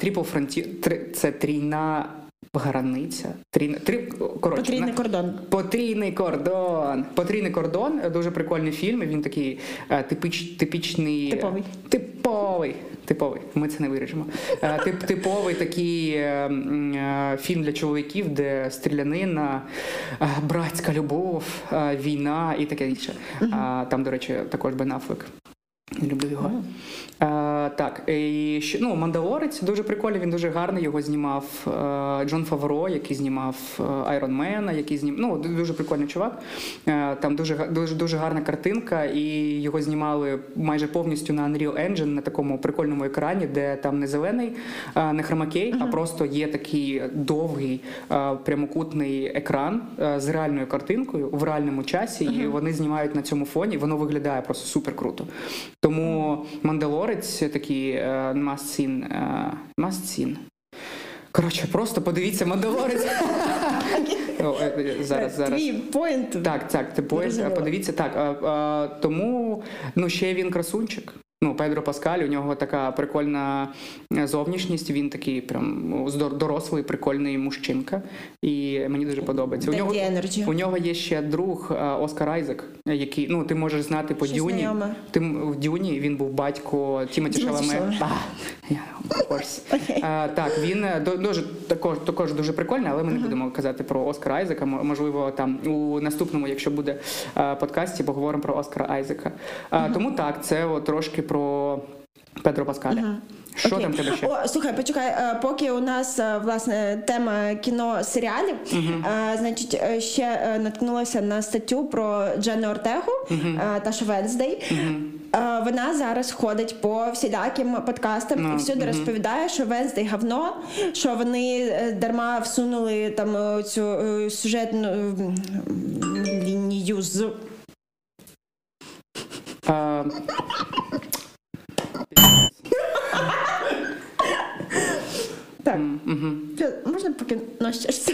[SPEAKER 2] Triple це трійна границя. Трійна три коротше
[SPEAKER 1] Потрійний
[SPEAKER 2] на-
[SPEAKER 1] кордон.
[SPEAKER 2] Потрійний кордон. Потрійний кордон. Дуже прикольний фільм. Він такий е, типіч, типічний.
[SPEAKER 1] Типовий.
[SPEAKER 2] Типовий. Типовий. Ми це не виріжемо. Е, Тип, типовий такий е, е, фільм для чоловіків, де стрілянина, е, братська любов, е, війна і таке інше. А, Там, до речі, також Бен Аффлек. Я Люблю його. Е, так, і ще, ну, Мандалорець дуже прикольний, він дуже гарний. Його знімав е, Джон Фавро, який знімав Айронмена, який знімав. Ну, дуже прикольний чувак. Е, там дуже, дуже, дуже гарна картинка, і його знімали майже повністю на Unreal Engine на такому прикольному екрані, де там не зелений, е, не хромакей, а просто є такий довгий е, прямокутний екран е, з реальною картинкою в реальному часі, і вони знімають на цьому фоні. Воно виглядає просто супер круто. Тому Мандалорець такий must seen. must seen, е. Коротше, просто подивіться Мандалорець. *laughs* Е, е, Зараз, зараз.
[SPEAKER 1] Твій point.
[SPEAKER 2] Так, так, ти
[SPEAKER 1] point.
[SPEAKER 2] Подивіться. Так, тому ну ще він красунчик. Ну, Педро Паскаль, у нього така прикольна е, зовнішність. Він такий прям дорослий, прикольний мужчинка. І мені дуже подобається. У нього, у нього є ще друг е, Оскар Айзек, який ну ти можеш знати по
[SPEAKER 1] Щось
[SPEAKER 2] Дюні.
[SPEAKER 1] знайоме.
[SPEAKER 2] Ти в Дюні він був батько Тімоті Шаламе. *laughs* Е, так, він дуже також, також дуже прикольний, але ми не будемо казати про Оскара Айзека. Можливо, там у наступному, якщо буде подкасті, поговоримо про Оскара Айзека. Тому так, це от трошки про Педро Паскаля. Що
[SPEAKER 1] Окей.
[SPEAKER 2] там тебе ще?
[SPEAKER 1] О, слухай, почекай, е, поки у нас е, власне тема кіно серіалів, е, значить, ще наткнулася на статтю про Дженну Ортегу, е, Таша Венздей. Е, Вона зараз ходить по всіляким подкастам
[SPEAKER 2] Ну,
[SPEAKER 1] і всюди розповідає, що Венздей говно, що вони дарма всунули там цю сюжетну лінію з
[SPEAKER 2] Е,
[SPEAKER 1] так.
[SPEAKER 2] мгм.
[SPEAKER 1] Можна поки нощишся?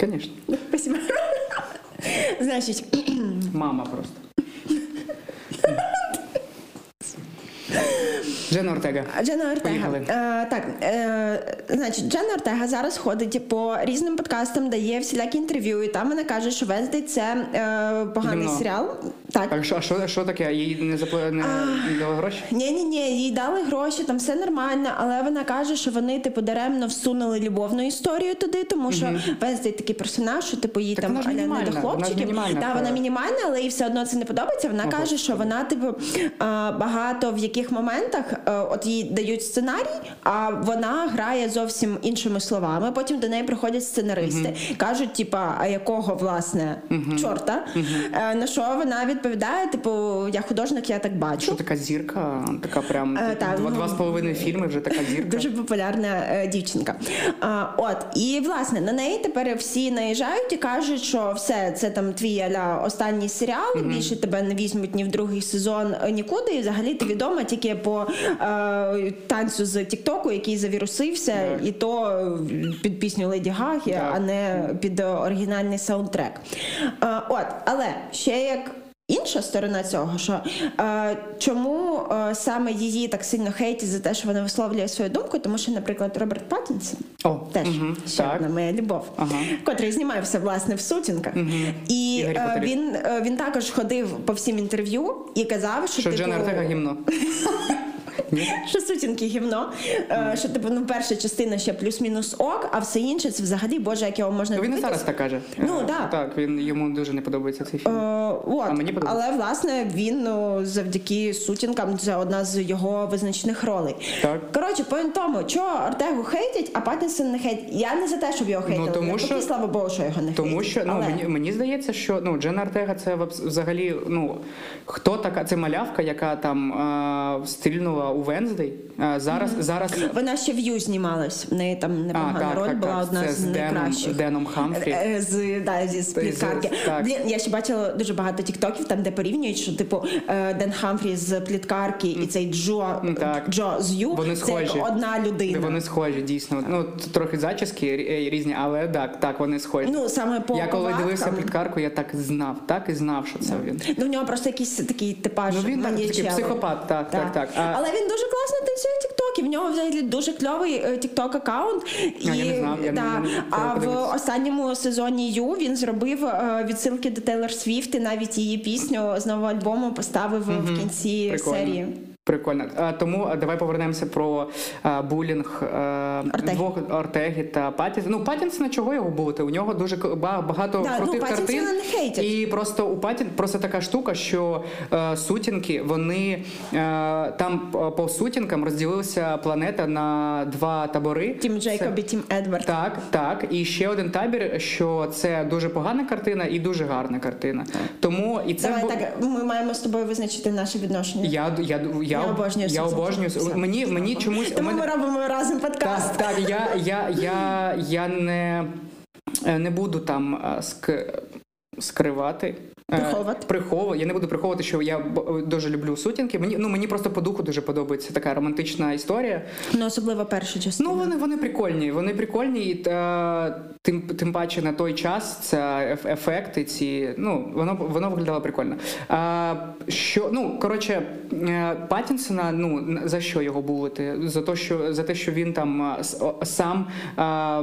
[SPEAKER 2] Звісно,
[SPEAKER 1] Спасибо. Значить,
[SPEAKER 2] мама просто. Джена Ортега.
[SPEAKER 1] Джена Ортега. Е, так, е, значить, Джена Ортега зараз ходить по різним подкастам, дає всілякі інтерв'ю, і там вона каже, що Венздей це е, поганий
[SPEAKER 2] Гімно.
[SPEAKER 1] серіал. Так.
[SPEAKER 2] А що, а що, що таке? Їй не запла... не дали гроші?
[SPEAKER 1] Ні, ні, ні, їй дали гроші, там все нормально, але вона каже, що вони типу даремно всунули любовну історію туди, тому що Венздей такий персонаж, що типу їй
[SPEAKER 2] Так
[SPEAKER 1] там
[SPEAKER 2] вона ж
[SPEAKER 1] аля не
[SPEAKER 2] мінімальна,
[SPEAKER 1] до
[SPEAKER 2] вона ж
[SPEAKER 1] хлопчиків.
[SPEAKER 2] мінімальна, та.
[SPEAKER 1] вона мінімальна, але їй все одно це не подобається. Вона
[SPEAKER 2] О,
[SPEAKER 1] каже, що вона, типу, а, багато в яких моментах е, от їй дають сценарій, а вона грає зовсім іншими словами. Потім до неї приходять сценаристи, кажуть, типа, а якого власне чорта? Е, На що вона відповідає, типу, я художник, я так бачу.
[SPEAKER 2] Що така зірка? Така прям
[SPEAKER 1] Е, так,
[SPEAKER 2] два,
[SPEAKER 1] ну,
[SPEAKER 2] два з половиною фільми вже така зірка.
[SPEAKER 1] Дуже популярна е, дівчинка. А, от і власне на неї тепер всі наїжджають і кажуть, що все це там твій аля останній серіал. Більше тебе не візьмуть ні в другий сезон е, нікуди. І взагалі ти відома тільки по е, танцю з Тіктоку, який завірусився,
[SPEAKER 2] Так.
[SPEAKER 1] і то е, під пісню Леді Гаги,
[SPEAKER 2] Так.
[SPEAKER 1] а не під оригінальний саундтрек. Е, от, але ще як. Інша сторона цього, що е, чому е, саме її так сильно хейтять за те, що вона висловлює свою думку, тому що, наприклад, Роберт Паттінсон
[SPEAKER 2] О,
[SPEAKER 1] теж
[SPEAKER 2] угу,
[SPEAKER 1] ще
[SPEAKER 2] так.
[SPEAKER 1] одна моя любов,
[SPEAKER 2] Ага.
[SPEAKER 1] котрий знімався власне в сутінках, і
[SPEAKER 2] І
[SPEAKER 1] е, він, е, він також ходив по всім інтерв'ю і казав, що,
[SPEAKER 2] Що
[SPEAKER 1] типу,
[SPEAKER 2] Джена Артега гімно. *laughs*
[SPEAKER 1] Що сутінки гівно, е, що типу ну перша частина ще плюс-мінус ок, а все інше це взагалі боже, як його можна
[SPEAKER 2] Він і
[SPEAKER 1] дивитись.
[SPEAKER 2] зараз так каже.
[SPEAKER 1] Ну,
[SPEAKER 2] Е,
[SPEAKER 1] да.
[SPEAKER 2] Так, він йому дуже не подобається цей
[SPEAKER 1] Е,
[SPEAKER 2] фільм.
[SPEAKER 1] от.
[SPEAKER 2] А мені подобається.
[SPEAKER 1] Але власне він ну, завдяки сутінкам це одна з його визначних ролей.
[SPEAKER 2] Так.
[SPEAKER 1] Коротше, point тому, чого Ортегу хейтять, а Паттінсон не хейтять. Я не за те, щоб його хейтили.
[SPEAKER 2] Ну, тому
[SPEAKER 1] Навпаки,
[SPEAKER 2] що-
[SPEAKER 1] слава Богу, що його не
[SPEAKER 2] Тому
[SPEAKER 1] хейтять.
[SPEAKER 2] що ну
[SPEAKER 1] Але-
[SPEAKER 2] мені мені здається, що ну Джена Ортега це вабс- взагалі ну хто така? Це малявка, яка там а, стрільнула у Wednesday. А, зараз зараз
[SPEAKER 1] Вона ще в Ю знімалась. В неї там непогана
[SPEAKER 2] а, так,
[SPEAKER 1] роль
[SPEAKER 2] так,
[SPEAKER 1] була
[SPEAKER 2] так.
[SPEAKER 1] одна
[SPEAKER 2] це
[SPEAKER 1] з
[SPEAKER 2] з Деном,
[SPEAKER 1] найкращих.
[SPEAKER 2] Деном Хамфрі.
[SPEAKER 1] Е, е, З, да, зі спліткарки. Блін, я ще бачила дуже багато тіктоків, там де порівнюють, що типу е, Ден Хамфрі з пліткарки і цей Джо. Джо з Ю.
[SPEAKER 2] Вони схожі.
[SPEAKER 1] як одна людина.
[SPEAKER 2] Вони схожі, дійсно. Ну трохи зачіски різні, але так, так, вони схожі.
[SPEAKER 1] Ну, саме по
[SPEAKER 2] я коли дивився пліткарку, я так знав, так і знав, що це він.
[SPEAKER 1] Ну, в нього просто якийсь такий типаж
[SPEAKER 2] Ну, він такий психопат, так, так, так.
[SPEAKER 1] Але він дуже класно танцює тіктоки. В нього взагалі дуже кльовий TikTok аккаунт. І,
[SPEAKER 2] А, я не знав, я не-
[SPEAKER 1] да,
[SPEAKER 2] не- не-
[SPEAKER 1] а в
[SPEAKER 2] подивитися.
[SPEAKER 1] останньому сезоні You він зробив е, відсилки до Тейлор Свіфт і навіть її пісню з нового альбому поставив в кінці
[SPEAKER 2] Прикольно.
[SPEAKER 1] серії.
[SPEAKER 2] Прикольно. Тому давай повернемося про булінг двох Ортеги та Паттінсона. Ну, Паттінсона чого його бути? У нього дуже багато
[SPEAKER 1] Да, ну,
[SPEAKER 2] крутих картин.
[SPEAKER 1] Не.
[SPEAKER 2] І просто у Паттін просто така штука, що сутінки, вони там по- сутінкам розділилася планета на два табори.
[SPEAKER 1] Тім
[SPEAKER 2] Це-
[SPEAKER 1] Джейкоб і Тім Едвард.
[SPEAKER 2] так, так. І ще один табір, що це дуже погана картина і дуже гарна картина. Тому і це
[SPEAKER 1] Давай
[SPEAKER 2] бу-
[SPEAKER 1] так, ми маємо з тобою визначити наше відношення.
[SPEAKER 2] я, я, я,
[SPEAKER 1] Я обожнюю
[SPEAKER 2] я обожнюю. Мені, мені чомусь
[SPEAKER 1] Тому ми робимо разом подкаст.
[SPEAKER 2] так, так, я, я, я, я не, е, не буду там е, ск, скривати. е,
[SPEAKER 1] Приховувати.
[SPEAKER 2] Я не буду приховувати, що я дуже люблю сутінки. Мені, ну, мені просто по духу дуже подобається така романтична історія.
[SPEAKER 1] Ну, особливо перша частина.
[SPEAKER 2] Ну, вони, вони прикольні. Вони прикольні. І, та, Тим, тим паче на той час це ефекти, ці ну воно воно виглядало прикольно. А, що ну коротше, е, Паттінсона, ну за що його булити? За те, що за те, що він там сам а,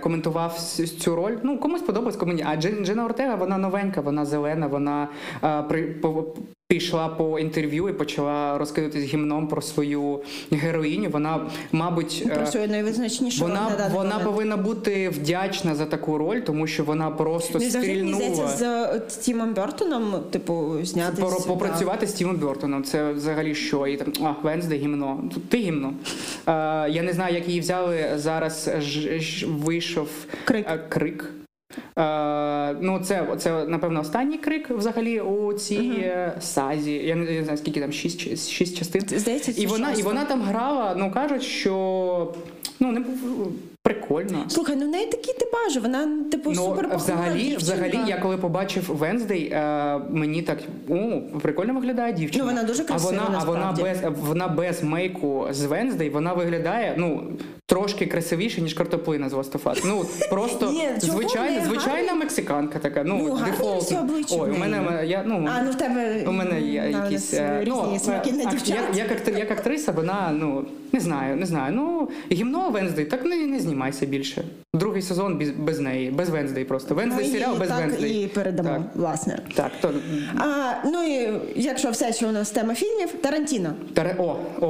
[SPEAKER 2] коментував цю роль. Ну комусь подобається, кому ні. А Джена Ортега, вона новенька, вона зелена, вона а, при Пішла по інтерв'ю і почала розкидатись гімном про свою героїню. Вона, мабуть, е,
[SPEAKER 1] Про свою найвизначнішу роль на
[SPEAKER 2] вона, вона
[SPEAKER 1] момент.
[SPEAKER 2] повинна бути вдячна за таку роль, тому що вона просто
[SPEAKER 1] Ну, і
[SPEAKER 2] стрільнула.
[SPEAKER 1] з е, Тімом Бертоном, типу, знятися.
[SPEAKER 2] Пор- попрацювати з Тімом Бертоном. Це взагалі що? І там а, Венсде гімно. Ти гімно. Е, я не знаю, як її взяли. Зараз ж, ж вийшов
[SPEAKER 1] Крик.
[SPEAKER 2] е, крик. Е, ну, це, це, напевно, останній крик взагалі у цій е, сазі. Я не, я не знаю, скільки там, шість, шість частин.
[SPEAKER 1] Здається,
[SPEAKER 2] І вона, і вона там грала, ну кажуть, що ну не прикольно.
[SPEAKER 1] Слухай, ну в неї такі типажі, вона, типу, супер
[SPEAKER 2] Ну,
[SPEAKER 1] похмура
[SPEAKER 2] взагалі,
[SPEAKER 1] дівчинка.
[SPEAKER 2] взагалі, я коли побачив Венздей, е, мені так о, прикольно виглядає дівчина.
[SPEAKER 1] Ну, вона дуже красива,
[SPEAKER 2] А вона, а вона без вона без мейку з Венздей, вона виглядає ну трошки красивіше, ніж картоплина з Last of
[SPEAKER 1] Us. Ну просто
[SPEAKER 2] звичайна, звичайна мексиканка така. Ну,
[SPEAKER 1] Ну,
[SPEAKER 2] дефолтна. Ой, у мене я ну.
[SPEAKER 1] А, ну в тебе
[SPEAKER 2] У мене є якісь е,
[SPEAKER 1] різні
[SPEAKER 2] ну,
[SPEAKER 1] смаки на дівчат.
[SPEAKER 2] Як, як, як актриса, вона ну не знаю, не знаю. Ну гімно Wednesday, так не, не знімайся більше. Другий сезон без, без неї, без Wednesday просто. Wednesday
[SPEAKER 1] Ми
[SPEAKER 2] серіал без
[SPEAKER 1] так
[SPEAKER 2] Wednesday.
[SPEAKER 1] і передамо,
[SPEAKER 2] Так.
[SPEAKER 1] власне.
[SPEAKER 2] Так, то
[SPEAKER 1] А, ну і якщо все, що у нас тема фільмів, Тарантіно
[SPEAKER 2] Таре, о, о,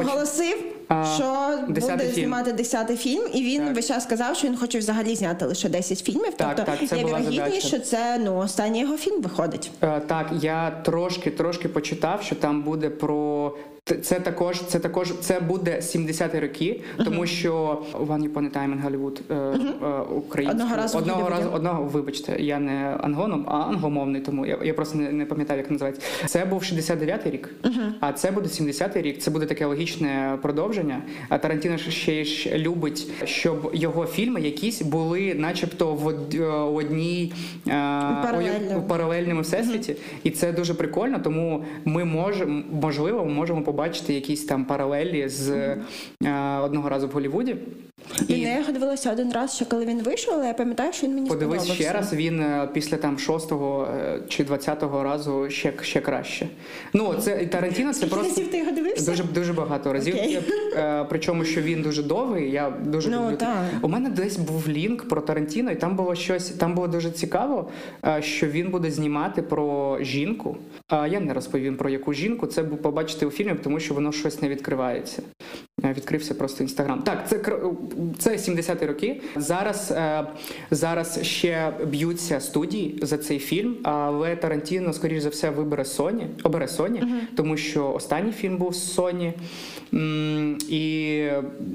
[SPEAKER 1] оголосив, що буде
[SPEAKER 2] фільм.
[SPEAKER 1] знімати десятий фільм, і він
[SPEAKER 2] Так.
[SPEAKER 1] весь час сказав, що він хоче взагалі зняти лише 10 фільмів.
[SPEAKER 2] Так,
[SPEAKER 1] тобто
[SPEAKER 2] так, це я
[SPEAKER 1] вірогідність, що це ну останній його фільм виходить.
[SPEAKER 2] Е, Так, я трошки трошки почитав, що там буде про. Це також, це також це буде 70-ті роки, тому що One Upon a Time in Hollywood е, українською.
[SPEAKER 1] Одного разу
[SPEAKER 2] одного разу одного, вибачте, я не англоном, а англомовний, тому я, я просто не, не пам'ятаю, як називається. Це був 69-й рік, а це буде 70-й рік. Це буде таке логічне продовження. А Тарантіно ще ж любить, щоб його фільми якісь були, начебто, в е, одній
[SPEAKER 1] Паралельно.
[SPEAKER 2] у паралельному всесвіті, і це дуже прикольно. Тому ми можемо можливо ми можемо побачити якісь там паралелі з е, одного разу в Голлівуді.
[SPEAKER 1] І не я його дивилася один раз, ще коли він вийшов, але я пам'ятаю, що він мені
[SPEAKER 2] Подивись
[SPEAKER 1] сподобався.
[SPEAKER 2] ще раз. Він е, після там шостого е, чи двадцятого разу ще ще краще. Ну це і Тарантіно, це просто
[SPEAKER 1] разів ти його дивився?
[SPEAKER 2] дуже дуже багато разів. Е, Причому що він дуже довгий. Я дуже
[SPEAKER 1] Ну,
[SPEAKER 2] люблю.
[SPEAKER 1] так.
[SPEAKER 2] У мене десь був лінк про Тарантіно, і там було щось. Там було дуже цікаво, що він буде знімати про жінку. Я не розповім про яку жінку. Це побачити у фільмі, тому що воно щось не відкривається. Е, Відкрився просто інстаграм. Так, це це 70-ті роки. Зараз е, зараз ще б'ються студії за цей фільм, але Тарантіно, скоріш за все, вибере Sony, обере Sony, тому що останній фільм був з Sony. І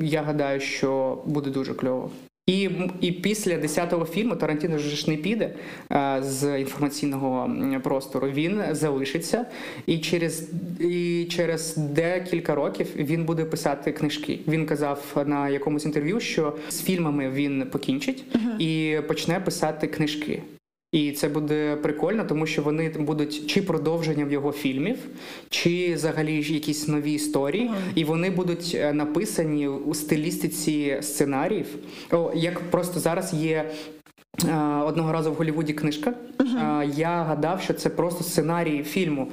[SPEAKER 2] я гадаю, що буде дуже кльово. І, і після 10-го фільму Тарантіно вже ж не піде а, з інформаційного простору. Він залишиться, і через, і через декілька років він буде писати книжки. Він казав на якомусь інтерв'ю, що з фільмами він покінчить і почне писати книжки. І це буде прикольно, тому що вони будуть чи продовженням його фільмів, чи взагалі якісь нові історії, і вони будуть е, написані у стилістиці сценаріїв. О, як просто зараз є. е, Одного разу в Голлівуді книжка. Е, Я гадав, що це просто сценарій фільму,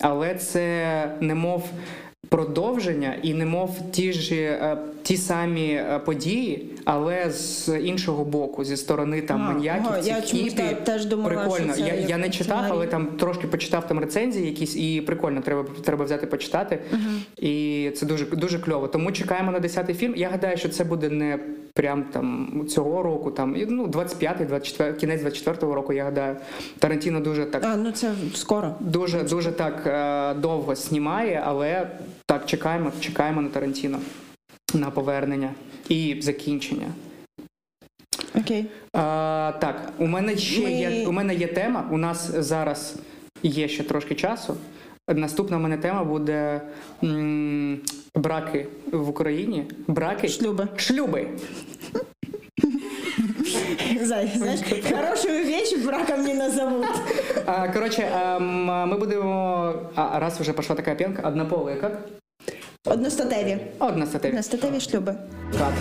[SPEAKER 2] але це немов продовження і немов ті ж е, ті самі е, події, але з іншого боку, зі сторони там маньяків,
[SPEAKER 1] ага, я
[SPEAKER 2] цих
[SPEAKER 1] чомусь теж думала,
[SPEAKER 2] прикольно.
[SPEAKER 1] що це
[SPEAKER 2] я, я не читав, але там трошки почитав там рецензії якісь, і прикольно, треба треба взяти почитати. І це дуже дуже кльово. Тому чекаємо на 10-й фільм. Я гадаю, що це буде не прям там цього року, там ну 25-й, 24 кінець 24-го року. Я гадаю, Тарантіно дуже так
[SPEAKER 1] А, ну це скоро.
[SPEAKER 2] дуже дуже так е, довго знімає, але так чекаємо, чекаємо на Тарантіно на повернення і закінчення.
[SPEAKER 1] Окей.
[SPEAKER 2] А, так, у мене ще
[SPEAKER 1] Ми-
[SPEAKER 2] є у мене є тема. У нас зараз є ще трошки часу. Наступна в мене тема буде м, браки в Україні. Браки
[SPEAKER 1] Шлюби.
[SPEAKER 2] Шлюби.
[SPEAKER 1] Зай, знаєш, хорошую вещь браком не назовут.
[SPEAKER 2] А, коротше, ем, ми будемо. А раз вже пішла така п'янка, однополий, як?
[SPEAKER 1] Одностатеві.
[SPEAKER 2] Одна статеві.
[SPEAKER 1] Одностатеві шлюби.
[SPEAKER 2] Так.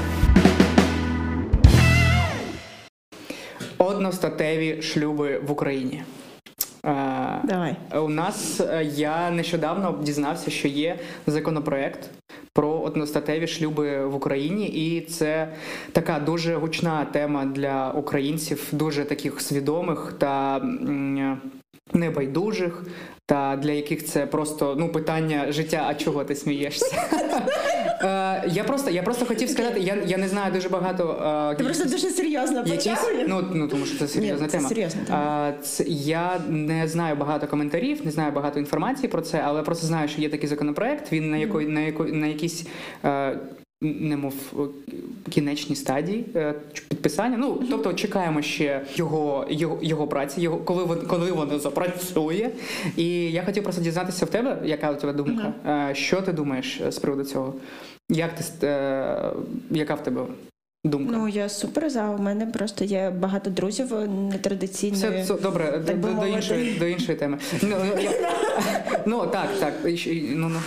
[SPEAKER 2] Одностатеві шлюби в Україні. Е,
[SPEAKER 1] Давай.
[SPEAKER 2] У нас е, я нещодавно дізнався, що є законопроект про одностатеві шлюби в Україні, і це така дуже гучна тема для українців, дуже таких свідомих та небайдужих, та для яких це просто ну питання життя. А чого ти смієшся? *laughs* Е, Я просто я просто хотів сказати, я, я не знаю дуже багато. е,
[SPEAKER 1] Ти просто дуже серйозно почав.
[SPEAKER 2] ну, ну тому що це серйозна
[SPEAKER 1] Ні, це
[SPEAKER 2] тема.
[SPEAKER 1] серйозна тема.
[SPEAKER 2] А, це, я не знаю багато коментарів, не знаю багато інформації про це, але просто знаю, що є такий законопроект. Він на якої на яко, на якійсь. Немов е, кінечній стадії е, підписання. Ну тобто чекаємо ще його його, його праці, його коли він, коли воно запрацює. І я хотів просто дізнатися в тебе, яка у тебе думка. Е, Що ти думаєш з приводу цього? Як ти яка в тебе думка?
[SPEAKER 1] Ну я супер за. У мене просто є багато друзів нетрадиційної.
[SPEAKER 2] Все, все добре,
[SPEAKER 1] так
[SPEAKER 2] до, до, іншої, до іншої теми. Ну, я, *laughs* ну так, так. Ну, ну.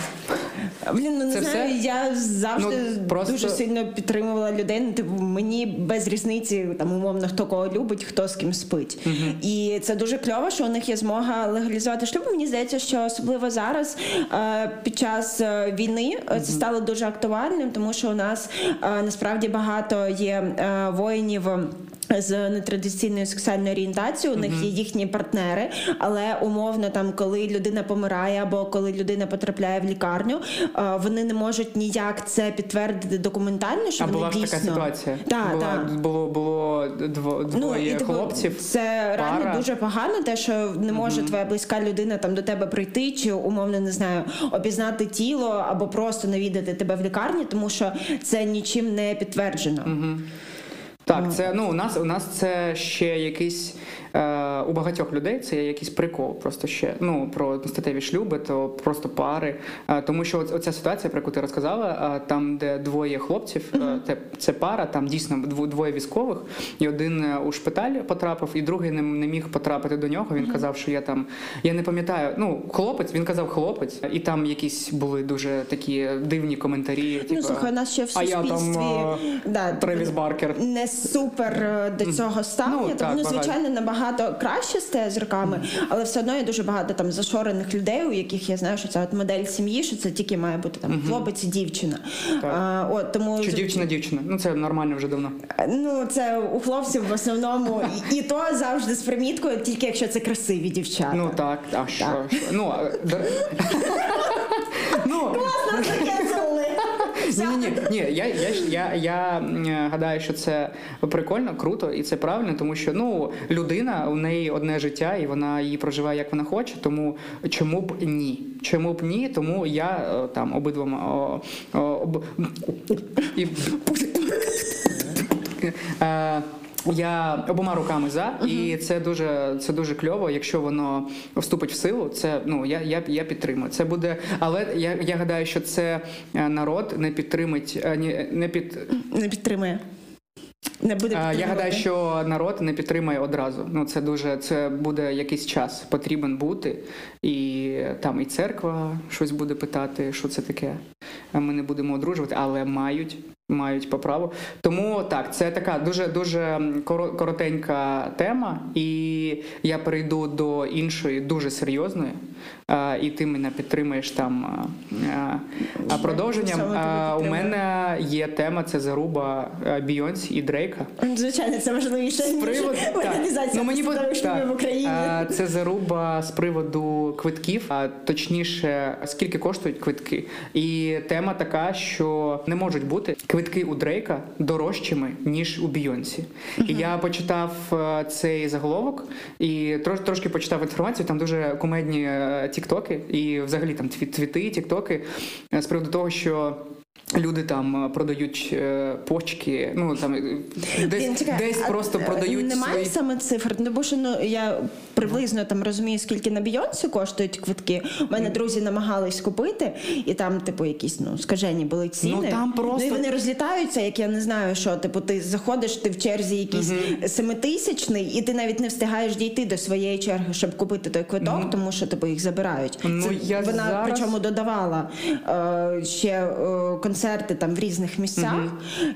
[SPEAKER 1] Блін, ну не
[SPEAKER 2] Це
[SPEAKER 1] знаю,
[SPEAKER 2] все?
[SPEAKER 1] я завжди
[SPEAKER 2] Ну, просто-
[SPEAKER 1] дуже сильно підтримувала людей. Ну, Типу, мені без різниці там умовно хто кого любить, хто з ким спить. І це дуже кльово, що у них є змога легалізувати шлюб. Мені здається, що особливо зараз е, під час е, війни е, це стало дуже актуальним, тому що у нас насправді багато є воїнів. З нетрадиційною сексуальною орієнтацією у них є їхні партнери, але умовно, там коли людина помирає або коли людина потрапляє в лікарню, е, вони не можуть ніяк це підтвердити документально, що
[SPEAKER 2] А
[SPEAKER 1] вони
[SPEAKER 2] була ж така ситуація.
[SPEAKER 1] Так,
[SPEAKER 2] була,
[SPEAKER 1] так.
[SPEAKER 2] Було, було дво,
[SPEAKER 1] Ну,
[SPEAKER 2] двоє
[SPEAKER 1] і, типу,
[SPEAKER 2] хлопців.
[SPEAKER 1] Це
[SPEAKER 2] пара.
[SPEAKER 1] реально дуже погано, те, що не може твоя близька людина там до тебе прийти, чи умовно не знаю, обізнати тіло або просто навідати тебе в лікарні, тому що це нічим не підтверджено.
[SPEAKER 2] Так, це ну у нас у нас це ще якийсь е, у багатьох людей це є якийсь прикол. Просто ще ну про статеві шлюби, то просто пари. Е, тому що оц- оця ситуація, про яку ти розказала, е, там, де двоє хлопців, е, це, це пара, там дійсно двоє військових, і один е, у шпиталь потрапив, і другий не, не міг потрапити до нього. Він казав, що я там я не пам'ятаю. Ну, хлопець, він казав хлопець, і там якісь були дуже такі дивні коментарі.
[SPEAKER 1] Ну
[SPEAKER 2] типу,
[SPEAKER 1] слухай, у нас ще в
[SPEAKER 2] а я там, е,
[SPEAKER 1] да,
[SPEAKER 2] Тревіс Баркер.
[SPEAKER 1] не супер е, до цього ставлення.
[SPEAKER 2] Ну,
[SPEAKER 1] Ну,
[SPEAKER 2] так,
[SPEAKER 1] тому,
[SPEAKER 2] багато.
[SPEAKER 1] звичайно, набагато краще стає з роками, але все одно є дуже багато там зашорених людей, у яких я знаю, що це от модель сім'ї, що це тільки має бути там хлопець і дівчина.
[SPEAKER 2] Так.
[SPEAKER 1] А, от тому
[SPEAKER 2] Чи дівчина дівчина? Ну це нормально вже давно.
[SPEAKER 1] Ну, це у хлопців в основному і, то завжди з приміткою, тільки якщо це красиві дівчата.
[SPEAKER 2] Ну так, а що? Ну, *laughs* а, до... ну
[SPEAKER 1] Нас закенселили.
[SPEAKER 2] Ні, ні, ні, ні. Я, я, я, я гадаю, що це прикольно, круто і це правильно, тому що ну людина у неї одне життя, і вона її проживає як вона хоче. Тому чому б ні? Чому б ні? Тому я е, там обидвома о, о, об... і... Я обома руками за, і це дуже це дуже кльово. Якщо воно вступить в силу, це ну я, я, я підтримую. Це буде, але я, я гадаю, що це е, народ не підтримить, е, ні, не під
[SPEAKER 1] Не підтримує. Не буде
[SPEAKER 2] Е, Я гадаю, що народ не підтримає одразу. Ну це дуже це буде якийсь час потрібен бути, і там і церква щось буде питати, що це таке. Ми не будемо одружувати, але мають. Мають по праву. Тому так, це така дуже дуже коротенька тема, і я перейду до іншої, дуже серйозної. І ти мене підтримаєш там продовженням. У мене є тема це заруба Бійонсі і Дрейка.
[SPEAKER 1] Звичайно, це важливіше,
[SPEAKER 2] так.
[SPEAKER 1] організація
[SPEAKER 2] Ну, так.
[SPEAKER 1] в Україні.
[SPEAKER 2] Це заруба з приводу квитків, а точніше, скільки коштують квитки. І тема така, що не можуть бути квитки у Дрейка дорожчими ніж у Бійонсі. І я почитав е, цей заголовок і трош, трошки почитав інформацію. Там дуже кумедні е, тіктоки, і взагалі там тві- твіти, тіктоки е, з приводу того, що. Люди там е, продають е, почки, ну там е, десь,
[SPEAKER 1] Він, чекай,
[SPEAKER 2] десь
[SPEAKER 1] а,
[SPEAKER 2] просто
[SPEAKER 1] е,
[SPEAKER 2] продають
[SPEAKER 1] Немає
[SPEAKER 2] свої
[SPEAKER 1] саме цифр, ну бо що ну я приблизно там розумію, скільки на Бійонсі коштують квитки. У мене друзі намагались купити, і там, типу, якісь ну скажені були ціни.
[SPEAKER 2] Ну, там просто-
[SPEAKER 1] Ну, і вони розлітаються, як я не знаю, що типу, ти заходиш, ти в черзі якийсь семитисячний, і ти навіть не встигаєш дійти до своєї черги, щоб купити той квиток, тому що типу їх забирають.
[SPEAKER 2] Ну,
[SPEAKER 1] Це
[SPEAKER 2] я
[SPEAKER 1] вона
[SPEAKER 2] зараз-
[SPEAKER 1] причому додавала е, ще е, концерти там в різних місцях,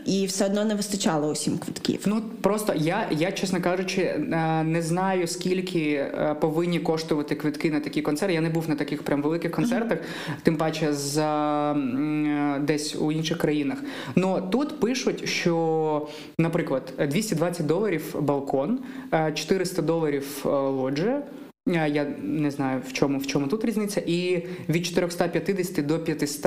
[SPEAKER 1] і все одно не вистачало усім квитків.
[SPEAKER 2] Ну просто я, я чесно кажучи, е, не знаю скільки е, повинні коштувати квитки на такі концерти. Я не був на таких прям великих концертах, тим паче за е, десь у інших країнах. Ну тут пишуть, що, наприклад, 220 доларів балкон, е, 400 доларів лоджія. Я не знаю в чому в чому тут різниця, і від 450 до 500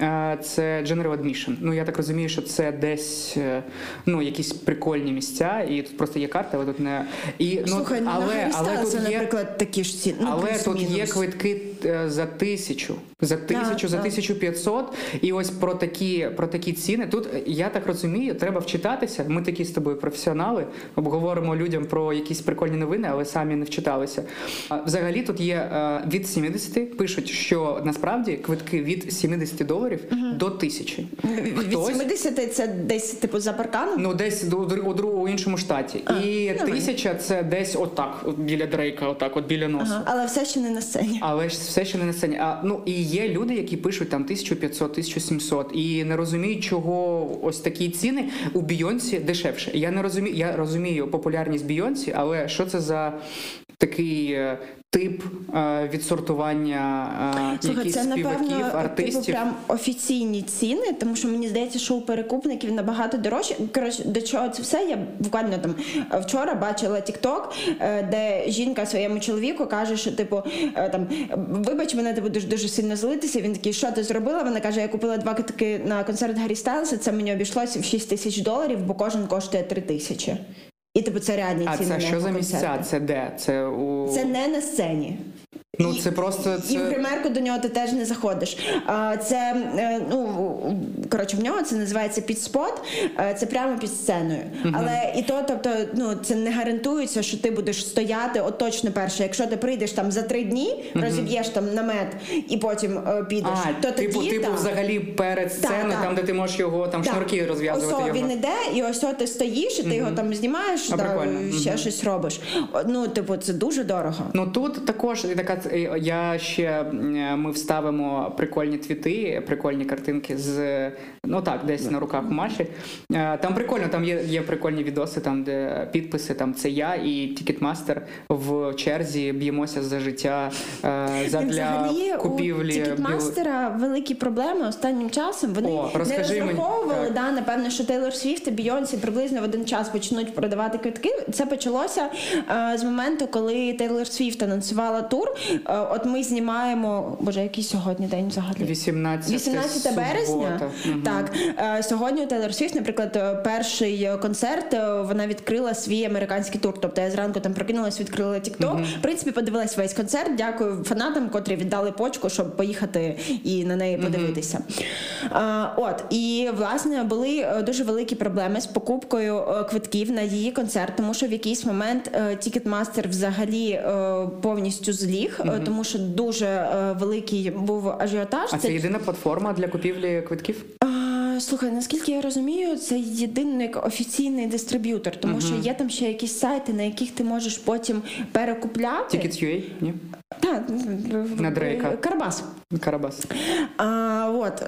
[SPEAKER 2] е, це general admission. Ну я так розумію, що це десь е, ну якісь прикольні місця, і тут просто є карта, але тут не і ну
[SPEAKER 1] Слухай, ну,
[SPEAKER 2] але,
[SPEAKER 1] на
[SPEAKER 2] але тут є.
[SPEAKER 1] наприклад, такі ж ціни. Ну,
[SPEAKER 2] Але тут є квитки е, за тисячу, за тисячу, за
[SPEAKER 1] так.
[SPEAKER 2] 1500. І ось про такі, про такі ціни. Тут е, я так розумію, треба вчитатися. Ми такі з тобою професіонали, обговоримо людям про якісь прикольні новини, але самі не вчиталися. Взагалі тут є е, від 70, пишуть, що насправді квитки від 70 доларів до 1000.
[SPEAKER 1] Від
[SPEAKER 2] Хтось
[SPEAKER 1] 70 це десь типу за парканом.
[SPEAKER 2] Ну, десь до- у другому іншому штаті.
[SPEAKER 1] А,
[SPEAKER 2] і
[SPEAKER 1] нормально.
[SPEAKER 2] тисяча це десь отак, от біля Дрейка, отак, от біля носу.
[SPEAKER 1] Ага, але все ще не на сцені.
[SPEAKER 2] Але ж все ще не на сцені. А ну і є люди, які пишуть там 1500, 1700 і не розуміють, чого ось такі ціни у Бійонсі дешевше. Я не розумію. Я розумію популярність Бійонсі, але що це за такий е, тип е, відсортування е,
[SPEAKER 1] Слухай, це
[SPEAKER 2] співаків,
[SPEAKER 1] напевно типу прям офіційні ціни, тому що мені здається, що у перекупників набагато дорожче. Коротше, до чого це все? Я буквально там вчора бачила TikTok, е, де жінка своєму чоловіку каже, що типу там вибач, мене ти будеш дуже сильно злитися. Він такий, що ти зробила? Вона каже: я купила два квитки на концерт Гаррі Стайлса. Це мені обійшлося в 6 тисяч доларів, бо кожен коштує 3 тисячі. І типу це реальні
[SPEAKER 2] А
[SPEAKER 1] ціни.
[SPEAKER 2] це що за місця? Це де? Це у
[SPEAKER 1] Це не на сцені.
[SPEAKER 2] Ну
[SPEAKER 1] І-
[SPEAKER 2] це просто
[SPEAKER 1] І в
[SPEAKER 2] це.
[SPEAKER 1] гримерку до нього ти теж не заходиш. Це е, ну коротше, в нього це називається підспот, е, це прямо під сценою. Але і то, тобто, ну це не гарантується, що ти будеш стояти от точно перше. Якщо ти прийдеш там за три дні, розіб'єш там намет і потім е, підеш,
[SPEAKER 2] А,
[SPEAKER 1] то
[SPEAKER 2] типу,
[SPEAKER 1] тоді
[SPEAKER 2] типу,
[SPEAKER 1] так.
[SPEAKER 2] взагалі перед сценою,
[SPEAKER 1] так.
[SPEAKER 2] там, де ти можеш його там шнурки розв'язувати.
[SPEAKER 1] Ось
[SPEAKER 2] його.
[SPEAKER 1] він іде, і ось о, ти стоїш, і ти його там знімаєш,
[SPEAKER 2] А, прикольно.
[SPEAKER 1] ще щось робиш. Ну, типу, це дуже дорого.
[SPEAKER 2] Ну тут також така е, я ще ми вставимо прикольні твіти, прикольні картинки з ну так, десь на руках у Маші. Е, Там прикольно, там є, є прикольні відоси, там де підписи. Там це я і Ticketmaster в черзі б'ємося за життя е, задля купівлі.
[SPEAKER 1] у
[SPEAKER 2] Ticketmaster
[SPEAKER 1] 'а великі проблеми останнім часом. Вони
[SPEAKER 2] О,
[SPEAKER 1] не
[SPEAKER 2] розкажи мені.
[SPEAKER 1] розраховували, да, напевно, що Тейлор Свіфт і Бійонсі приблизно в один час почнуть продавати квитки. Це почалося е, з моменту, коли Тейлор Свіфт анонсувала тур. Е, от ми знімаємо, боже, який сьогодні день взагалі?
[SPEAKER 2] 18,
[SPEAKER 1] 18 березня.
[SPEAKER 2] Мгм.
[SPEAKER 1] Так е, сьогодні у Тейлор Свіфт, наприклад, е, перший концерт вона відкрила свій американський тур. Тобто я зранку там прокинулась, відкрила TikTok. В принципі, подивилась весь концерт. Дякую фанатам, котрі віддали почку, щоб поїхати і на неї подивитися. Е, От і власне були дуже великі проблеми з покупкою квитків на її концерт, тому що в якийсь момент Ticketmaster взагалі повністю зліг, е, тому що дуже е, великий був ажіотаж.
[SPEAKER 2] А це єдина платформа для купівлі квитків?
[SPEAKER 1] Слухай, наскільки я розумію, це єдиний офіційний дистриб'ютор, тому що є там ще якісь сайти, на яких ти можеш потім перекупляти.
[SPEAKER 2] Tickets.ua? Ні?
[SPEAKER 1] Так,
[SPEAKER 2] На Дрейка.
[SPEAKER 1] Карбас.
[SPEAKER 2] Карабас.
[SPEAKER 1] А, от.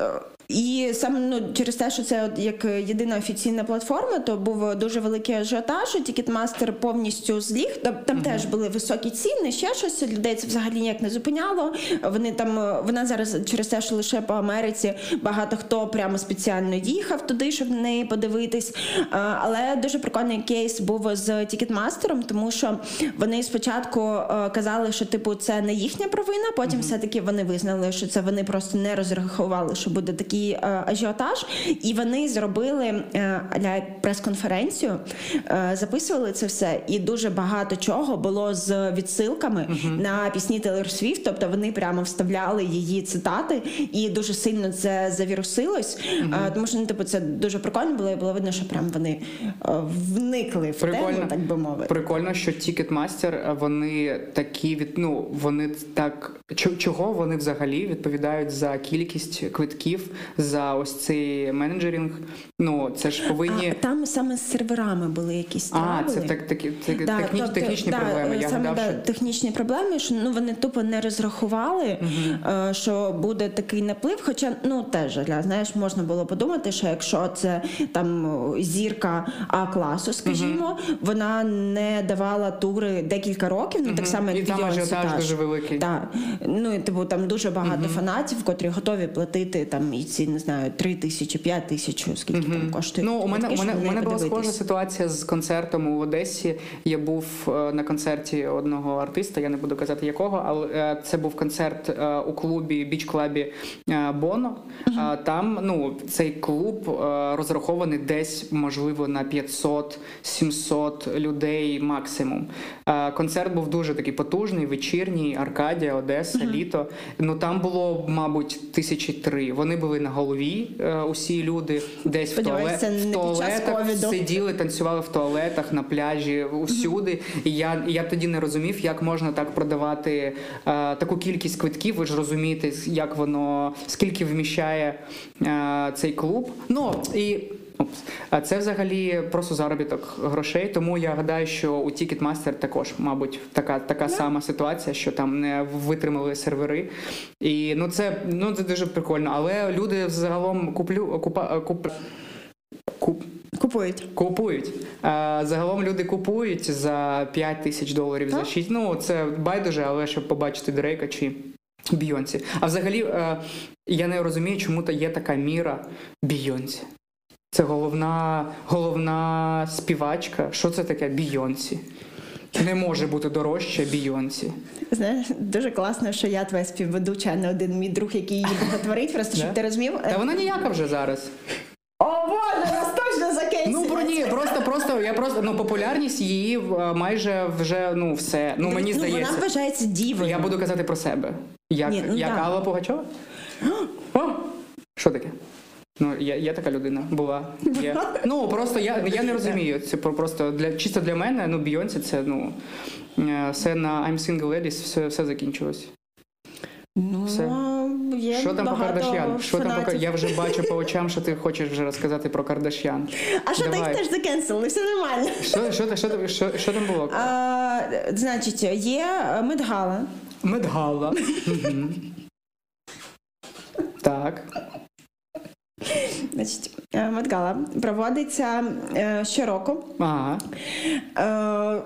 [SPEAKER 1] І саме ну, через те, що це от як єдина офіційна платформа, то був дуже великий ажіотаж. Ticketmaster повністю зліг. Там, там теж були високі ціни, ще щось. Людей це взагалі ніяк не зупиняло. Вони там вона зараз через те, що лише по Америці багато хто прямо спеціально їхав туди, щоб на неї подивитись. А, Але дуже прикольний кейс був з Ticketmaster 'ом, тому що вони спочатку е, казали, що типу це не їхня провина. Потім все-таки вони визнали, що це вони просто не розрахували, що буде такий е, ажіотаж, і вони зробили е, прес-конференцію, е, записували це все, і дуже багато чого було з відсилками на пісні Тейлор Свіфт. Тобто вони прямо вставляли її цитати, і дуже сильно це завірусилось. Е, тому що ну, типу, це дуже прикольно було, і було видно, що прям вони е, вникли в
[SPEAKER 2] Прикольно.
[SPEAKER 1] тему, так би мовити.
[SPEAKER 2] Прикольно, що Ticketmaster, вони такі від ну вони так чого вони взагалі відповідають за кількість квитків, за ось цей менеджерінг. Ну це ж повинні.
[SPEAKER 1] А, там саме з серверами були якісь
[SPEAKER 2] А, це так такі це
[SPEAKER 1] Да,
[SPEAKER 2] техні,
[SPEAKER 1] тобто,
[SPEAKER 2] технічні
[SPEAKER 1] да,
[SPEAKER 2] проблеми. Я
[SPEAKER 1] саме
[SPEAKER 2] гадав,
[SPEAKER 1] да,
[SPEAKER 2] що
[SPEAKER 1] технічні проблеми, що ну вони тупо не розрахували, е, що буде такий наплив. Хоча ну теж для знаєш, можна було подумати, що якщо це там зірка А класу, скажімо, вона не давала тури декілька років. Ну так само
[SPEAKER 2] І
[SPEAKER 1] як
[SPEAKER 2] там ажіотаж дуже великий.
[SPEAKER 1] Так. Ну і типу там дуже багато фанатів, котрі готові платити там і ці не знаю 3 тисячі, 5 тисяч, скільки там коштує.
[SPEAKER 2] Ну, у мене, у мене, у мене була схожа ситуація з концертом у Одесі. Я був е, на концерті одного артиста, я не буду казати якого, але е, це був концерт е, у клубі біч-клабі е, Боно. Е, Там ну, цей клуб розрахований десь, можливо, на 500-700 людей максимум. Концерт був дуже такий потужний, вечірній, Аркадія, Одеса, літо. Ну там було, мабуть, тисячі три. Вони були на голові, е, усі люди, десь в, туалет, в туалетах сиділи, танцювали в туалетах, на пляжі, усюди. І я, я тоді не розумів, як можна так продавати е, таку кількість квитків. Ви ж розумієте, як воно скільки вміщає е, цей клуб. Ну і. А це взагалі просто заробіток грошей. Тому я гадаю, що у Ticketmaster також, мабуть, така така сама ситуація, що там не витримали сервери. І ну це ну це дуже прикольно. Але люди загалом куплю купа куп, куп
[SPEAKER 1] Купують.
[SPEAKER 2] Купують. А, загалом люди купують за 5 тисяч доларів, за 6. Ну, це байдуже, але щоб побачити Дрейка чи Бійонсі. А взагалі, е, я не розумію, чому то є така міра Бійонсі. Це головна, головна співачка. Що це таке Бійонсі? Не може бути дорожче Бійонсі.
[SPEAKER 1] Знаєш, дуже класно, що я твоя співведуча, а не один мій друг, який її боготворить. Просто щоб ти розумів.
[SPEAKER 2] Та вона ніяка вже зараз.
[SPEAKER 1] О боже, нас точно закінчиться.
[SPEAKER 2] Ну про ні, просто просто я просто ну популярність її майже вже ну все. Ну мені здається.
[SPEAKER 1] Вона вважається дівою.
[SPEAKER 2] Я буду казати про себе. Як,
[SPEAKER 1] ну.
[SPEAKER 2] Алла Пугачова? Що таке? Ну, я, я така людина була. Є. Ну просто я, я не розумію. Це просто для чисто для мене, ну, Бійонсі, це ну е, все на I'm Single Ladies, все, все закінчилось.
[SPEAKER 1] Ну,
[SPEAKER 2] Все.
[SPEAKER 1] є
[SPEAKER 2] Що там по
[SPEAKER 1] багато
[SPEAKER 2] Кардашян? Що там по Я вже *laughs* бачу по очам, що ти хочеш вже розказати про Кардашян.
[SPEAKER 1] А що ти теж закенселили? Все нормально.
[SPEAKER 2] Що, що, що, що, що там було?
[SPEAKER 1] А, значить, є Met
[SPEAKER 2] Gala. Met Gala. *laughs* Так. *laughs*
[SPEAKER 1] Значить, е, Met Gala проводиться е, щороку.
[SPEAKER 2] Ага.
[SPEAKER 1] Е,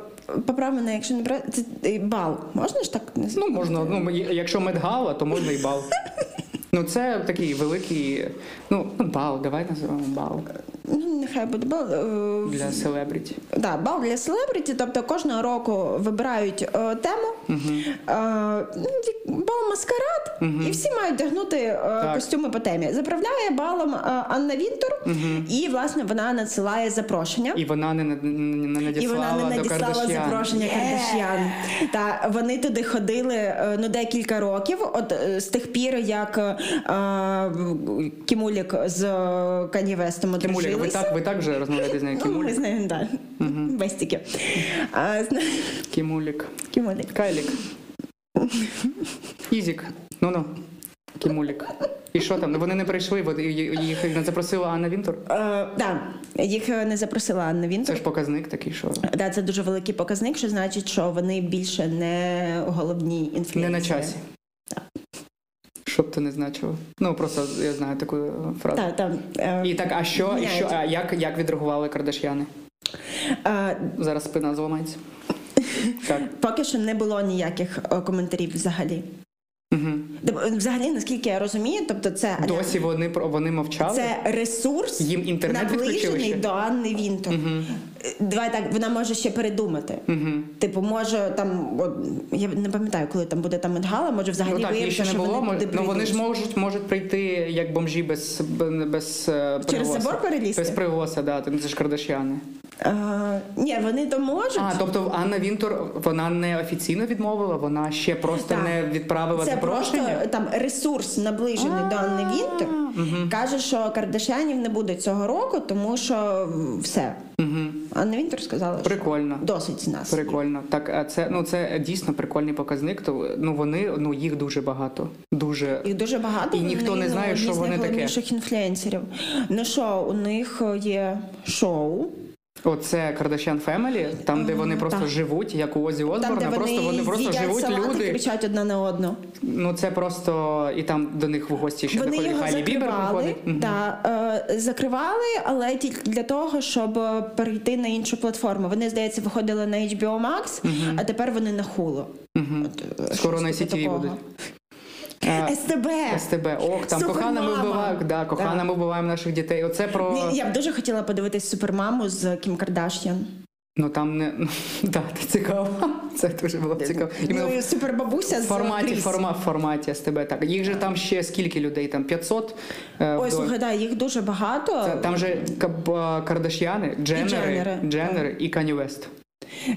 [SPEAKER 1] Поправ мене, якщо не брати, це бал. Можна ж так не
[SPEAKER 2] Ну, можна, ну, якщо Met Gala, то можна і бал. *laughs* Ну, це такий великий. Ну, бал, давай називаємо бал
[SPEAKER 1] Ну, нехай буде бал. е,
[SPEAKER 2] для селебріті.
[SPEAKER 1] Да, бал для селебріті, тобто кожного року вибирають е, тему, е, ну, бал маскарад, і всі мають вдягнути е, костюми по темі. Заправляє балом е, Анна Вінтур, і власне вона надсилає запрошення.
[SPEAKER 2] І вона не, не, не
[SPEAKER 1] І вона не
[SPEAKER 2] до
[SPEAKER 1] надіслала
[SPEAKER 2] Кардашян.
[SPEAKER 1] запрошення Кардашян. Та вони туди ходили е, ну декілька років. От е, з тих пір, як е, Кімулік з Кані Вестом
[SPEAKER 2] Кімулік, ви так, ви так вже розмовляєте з нею?
[SPEAKER 1] Ну, ми
[SPEAKER 2] Кімулік?
[SPEAKER 1] знаємо, так. Бестіки. А, зна-
[SPEAKER 2] Кімулік.
[SPEAKER 1] Кімулік.
[SPEAKER 2] Кайлік. Ізік. Ну-ну. Кімулік. І що там? Ну, Вони не прийшли, вони- їх не запросила Анна Вінтур?
[SPEAKER 1] Е, да, їх е, не запросила Анна
[SPEAKER 2] Це ж показник такий, що
[SPEAKER 1] Да, це дуже великий показник, що значить, що вони більше не головні інфлюенсери.
[SPEAKER 2] не на часі. Що б це не значило? Ну, просто я знаю таку е, фразу.
[SPEAKER 1] Так, там, е,
[SPEAKER 2] І так, а що, і що а як, як відреагували кардаш'яни?
[SPEAKER 1] е,
[SPEAKER 2] Зараз спина зламається. *laughs*
[SPEAKER 1] Поки що не було ніяких е, коментарів взагалі.
[SPEAKER 2] Угу.
[SPEAKER 1] Взагалі, наскільки я розумію, тобто це
[SPEAKER 2] Досі вони вони мовчали.
[SPEAKER 1] це ресурс
[SPEAKER 2] Їм інтернет
[SPEAKER 1] наближений до Анни Вінтур. Е, Давай так, вона може ще передумати.
[SPEAKER 2] Угу.
[SPEAKER 1] Типу, може там, от, я не пам'ятаю, коли там буде там медгала, може взагалі
[SPEAKER 2] Ну так, їх
[SPEAKER 1] виявиться,
[SPEAKER 2] ще не
[SPEAKER 1] що
[SPEAKER 2] було.
[SPEAKER 1] вони
[SPEAKER 2] Мож- Ну вони ж можуть можуть прийти як бомжі без без е,
[SPEAKER 1] Через забор перелізти?
[SPEAKER 2] Без приголоса, да. Це ж кардаш'яни.
[SPEAKER 1] А, ні, вони то можуть.
[SPEAKER 2] А, тобто Анна Вінтур, вона не офіційно відмовила, вона ще просто
[SPEAKER 1] Так.
[SPEAKER 2] не відправила
[SPEAKER 1] Це
[SPEAKER 2] запрошення.
[SPEAKER 1] просто там ресурс наближений до Анни Вінтер. Каже, що Кардашянів не буде цього року, тому що все.
[SPEAKER 2] Угу.
[SPEAKER 1] Анна Вінтер сказала, що досить з нас.
[SPEAKER 2] Прикольно. Так, а це ну це дійсно прикольний показник. То ну вони ну їх дуже багато. Дуже
[SPEAKER 1] Їх дуже багато.
[SPEAKER 2] І ніхто
[SPEAKER 1] вони,
[SPEAKER 2] не знає,
[SPEAKER 1] ну,
[SPEAKER 2] що вони таке.
[SPEAKER 1] найголовніших інфлюенсерів. Ну що, у них є шоу.
[SPEAKER 2] Оце Kardashian Family, там, де вони просто
[SPEAKER 1] так.
[SPEAKER 2] живуть, як у Озі
[SPEAKER 1] Там, де
[SPEAKER 2] просто
[SPEAKER 1] вони,
[SPEAKER 2] вони просто живуть
[SPEAKER 1] салат і
[SPEAKER 2] люди.
[SPEAKER 1] кричать одна на одну.
[SPEAKER 2] Ну це просто і там до них в гості ще
[SPEAKER 1] Вони його
[SPEAKER 2] Хайлі Бібер виходить.
[SPEAKER 1] Е, закривали, але тільки для того, щоб е, перейти на іншу платформу. Вони, здається, виходили на HBO Max, а тепер вони на.
[SPEAKER 2] Мгм.
[SPEAKER 1] Е,
[SPEAKER 2] Скоро на
[SPEAKER 1] типу
[SPEAKER 2] CTV будуть. Е,
[SPEAKER 1] СТБ.
[SPEAKER 2] СТБ, ок, там кохана ми вбиваємо, да, кохана
[SPEAKER 1] Да.
[SPEAKER 2] ми вбиваємо наших дітей. Оце про
[SPEAKER 1] Я б дуже хотіла подивитись супермаму з Кім Кардаш'ян.
[SPEAKER 2] ну там не ну, *laughs* да, це цікаво. Це дуже було цікаво. Іменно
[SPEAKER 1] Ну, супербабуся
[SPEAKER 2] в форматі,
[SPEAKER 1] Кріс.
[SPEAKER 2] форма, в форматі СТБ. Так їх же там ще скільки людей? Там 500? е,
[SPEAKER 1] Ой, слухай, да, їх дуже багато.
[SPEAKER 2] Це- Там же Кардаш'яни, Дженнери,
[SPEAKER 1] Дженнери,
[SPEAKER 2] Дженнери і Кані Вест.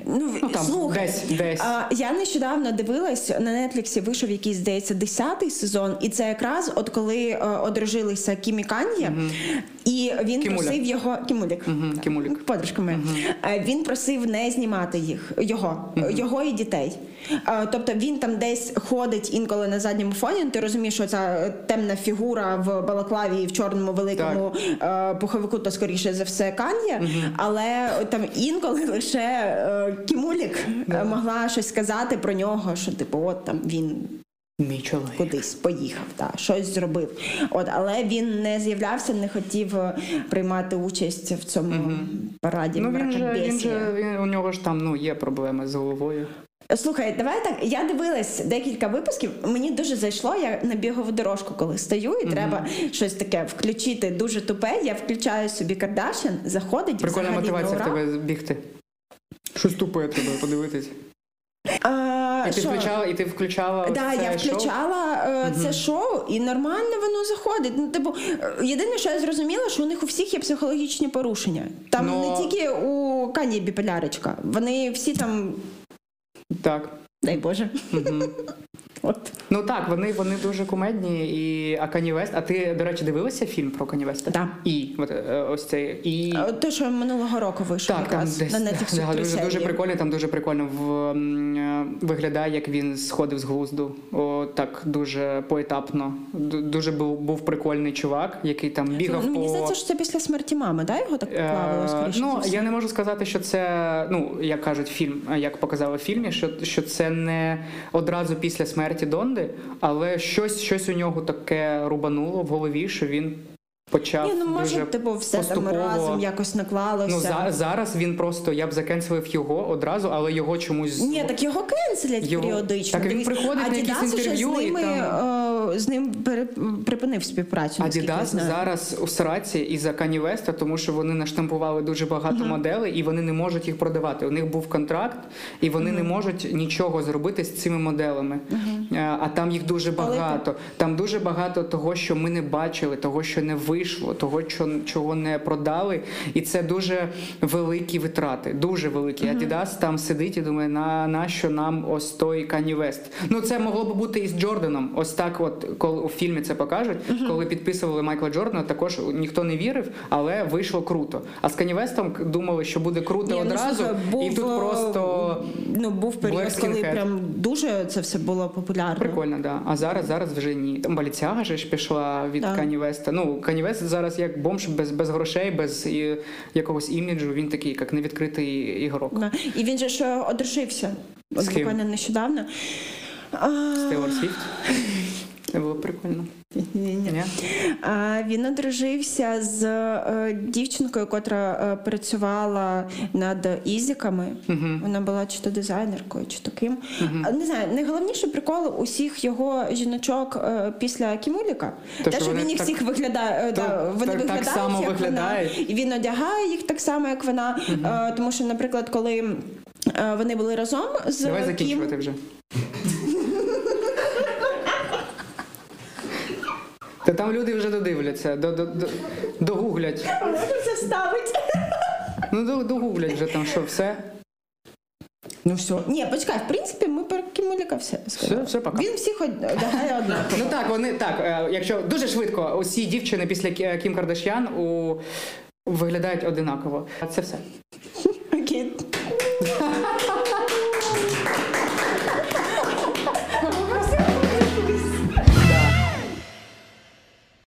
[SPEAKER 1] Ну,
[SPEAKER 2] Ну там
[SPEAKER 1] слухай,
[SPEAKER 2] десь, десь.
[SPEAKER 1] А, я нещодавно дивилась на Нетліксі вийшов якийсь, здається, десятий сезон, і це якраз от коли одружилися одружилися Кім і Кан'є, і він
[SPEAKER 2] Кімуля.
[SPEAKER 1] просив його Кімулік.
[SPEAKER 2] Мгм, Кімулік.
[SPEAKER 1] Подружками. Е, Він просив не знімати їх, його, його і дітей. Е, Тобто він там десь ходить інколи на задньому фоні. Ти розумієш, що ця темна фігура в балаклаві і в чорному великому е, пуховику, то скоріше за все Кан'є. Але там інколи лише Кімулік е, могла щось сказати про нього, що типу, от там він
[SPEAKER 2] Мій чоловік.
[SPEAKER 1] кудись поїхав, та щось зробив. От, але він не з'являвся, не хотів е, приймати участь в цьому параді.
[SPEAKER 2] Ну він же, він же він, у нього ж там ну є проблеми з головою.
[SPEAKER 1] Слухай, давай так. Я дивилась декілька випусків. Мені дуже зайшло. Я на бігову дорожку, коли стою, і треба щось таке включити дуже тупе. Я включаю собі Кардашин, заходить
[SPEAKER 2] Прикольна мотивація в тебе бігти. Щось тупе треба подивитись.
[SPEAKER 1] А,
[SPEAKER 2] І ти
[SPEAKER 1] що?
[SPEAKER 2] включала, і ти включала
[SPEAKER 1] Да,
[SPEAKER 2] ось
[SPEAKER 1] я
[SPEAKER 2] включала шоу?
[SPEAKER 1] е, це шоу, і нормально воно заходить. Ну, типу, е, єдине, що я зрозуміла, що у них у всіх є психологічні порушення. Там
[SPEAKER 2] Но-
[SPEAKER 1] не тільки у Кані біполярочка, вони всі там,
[SPEAKER 2] Так.
[SPEAKER 1] дай Боже.
[SPEAKER 2] Мгм.
[SPEAKER 1] От.
[SPEAKER 2] Ну так, вони, вони дуже кумедні. І а Кані Вест. А ти, до речі, дивилася фільм про Кані Веста?
[SPEAKER 1] Да.
[SPEAKER 2] І от, е, ось цей і.
[SPEAKER 1] Е, Те, що минулого року вийшов
[SPEAKER 2] Так, там десь
[SPEAKER 1] на Netflix
[SPEAKER 2] да, дуже, дуже прикольно. Там дуже прикольно в, е, виглядає, як він сходив з глузду. О, так дуже поетапно. Дуже був, був прикольний чувак, який там бігав
[SPEAKER 1] Ну, мені
[SPEAKER 2] по
[SPEAKER 1] здається, що це після смерті мами, да? Його так поплавило, скоріше.
[SPEAKER 2] Ну я не можу сказати, що це ну як кажуть фільм, як показали в фільмі, що, що це не одразу після смерті Донди, але щось, щось у нього таке рубануло в голові, що він почав
[SPEAKER 1] Ні, ну може,
[SPEAKER 2] дуже
[SPEAKER 1] типу, все
[SPEAKER 2] поступово...
[SPEAKER 1] там разом якось наклалося.
[SPEAKER 2] Ну за, зараз він просто я б закенселив його одразу, але його чомусь
[SPEAKER 1] Ні, так його кенселять
[SPEAKER 2] Його-
[SPEAKER 1] періодично.
[SPEAKER 2] так він приходить на якісь інтерв'ю
[SPEAKER 1] з
[SPEAKER 2] і
[SPEAKER 1] ними, е, з ним припинив співпрацю.
[SPEAKER 2] Адідас зараз у сраці із-за Кані Веста, тому що вони наштампували дуже багато моделей і вони не можуть їх продавати. У них був контракт, і вони не можуть нічого зробити з цими моделями. Е, А там їх дуже багато. Там дуже багато того, що ми не бачили, того, що не вийшло, того, чого не продали. І це дуже великі витрати. Дуже великі. Адідас там сидить і думає, на, на що нам ось той Кані Вест. Ну це могло б бути і з Джорданом. Ось так, от коли у фільмі це покажуть, коли підписували Майкла Джордана, також ніхто не вірив, але вийшло круто. А з Кані Вестом думали, що буде круто
[SPEAKER 1] Ні, ну,
[SPEAKER 2] одразу,
[SPEAKER 1] слухай, був,
[SPEAKER 2] і тут
[SPEAKER 1] е,
[SPEAKER 2] просто
[SPEAKER 1] ну був період, коли прям дуже це все було популярно.
[SPEAKER 2] прикольно, да. А зараз зараз вже ні. Там Баліцяга ж пішла від
[SPEAKER 1] Так.
[SPEAKER 2] Кані Веста. Ну Кані Вест зараз як бомж без, без грошей, без і, якогось іміджу. Він такий, як невідкритий ігрок.
[SPEAKER 1] Да. І він же ж одружився от буквально нещодавно.
[SPEAKER 2] Тейлор Свіфт. *laughs* Це було прикольно.
[SPEAKER 1] ні-ні. Він одружився з е, дівчинкою, котра е, працювала над ізіками. Вона була чи то дизайнеркою, чи то ким. А, Не знаю, найголовніший прикол усіх його жіночок е, після Кімуліка. Те,
[SPEAKER 2] що
[SPEAKER 1] він їх
[SPEAKER 2] так-
[SPEAKER 1] всіх виглядає,
[SPEAKER 2] То-
[SPEAKER 1] да, вони
[SPEAKER 2] так- так само
[SPEAKER 1] як
[SPEAKER 2] виглядають.
[SPEAKER 1] вона, і він одягає їх так само, як вона. Е, Тому що, наприклад, коли вони були разом з
[SPEAKER 2] Давай закінчувати вже. Та там люди вже додивляться, до, до, до, догуглять.
[SPEAKER 1] Це вставити?
[SPEAKER 2] Ну, догуглять вже там, що все.
[SPEAKER 1] Ну все. Ні, почекай, в принципі, ми про Кімуліка все сказали.
[SPEAKER 2] все, пока.
[SPEAKER 1] Він всіх од- одягає однаково.
[SPEAKER 2] Ну так, вони так, е, якщо дуже швидко, усі дівчини після Кім Кардашян у, виглядають одинаково. Це все.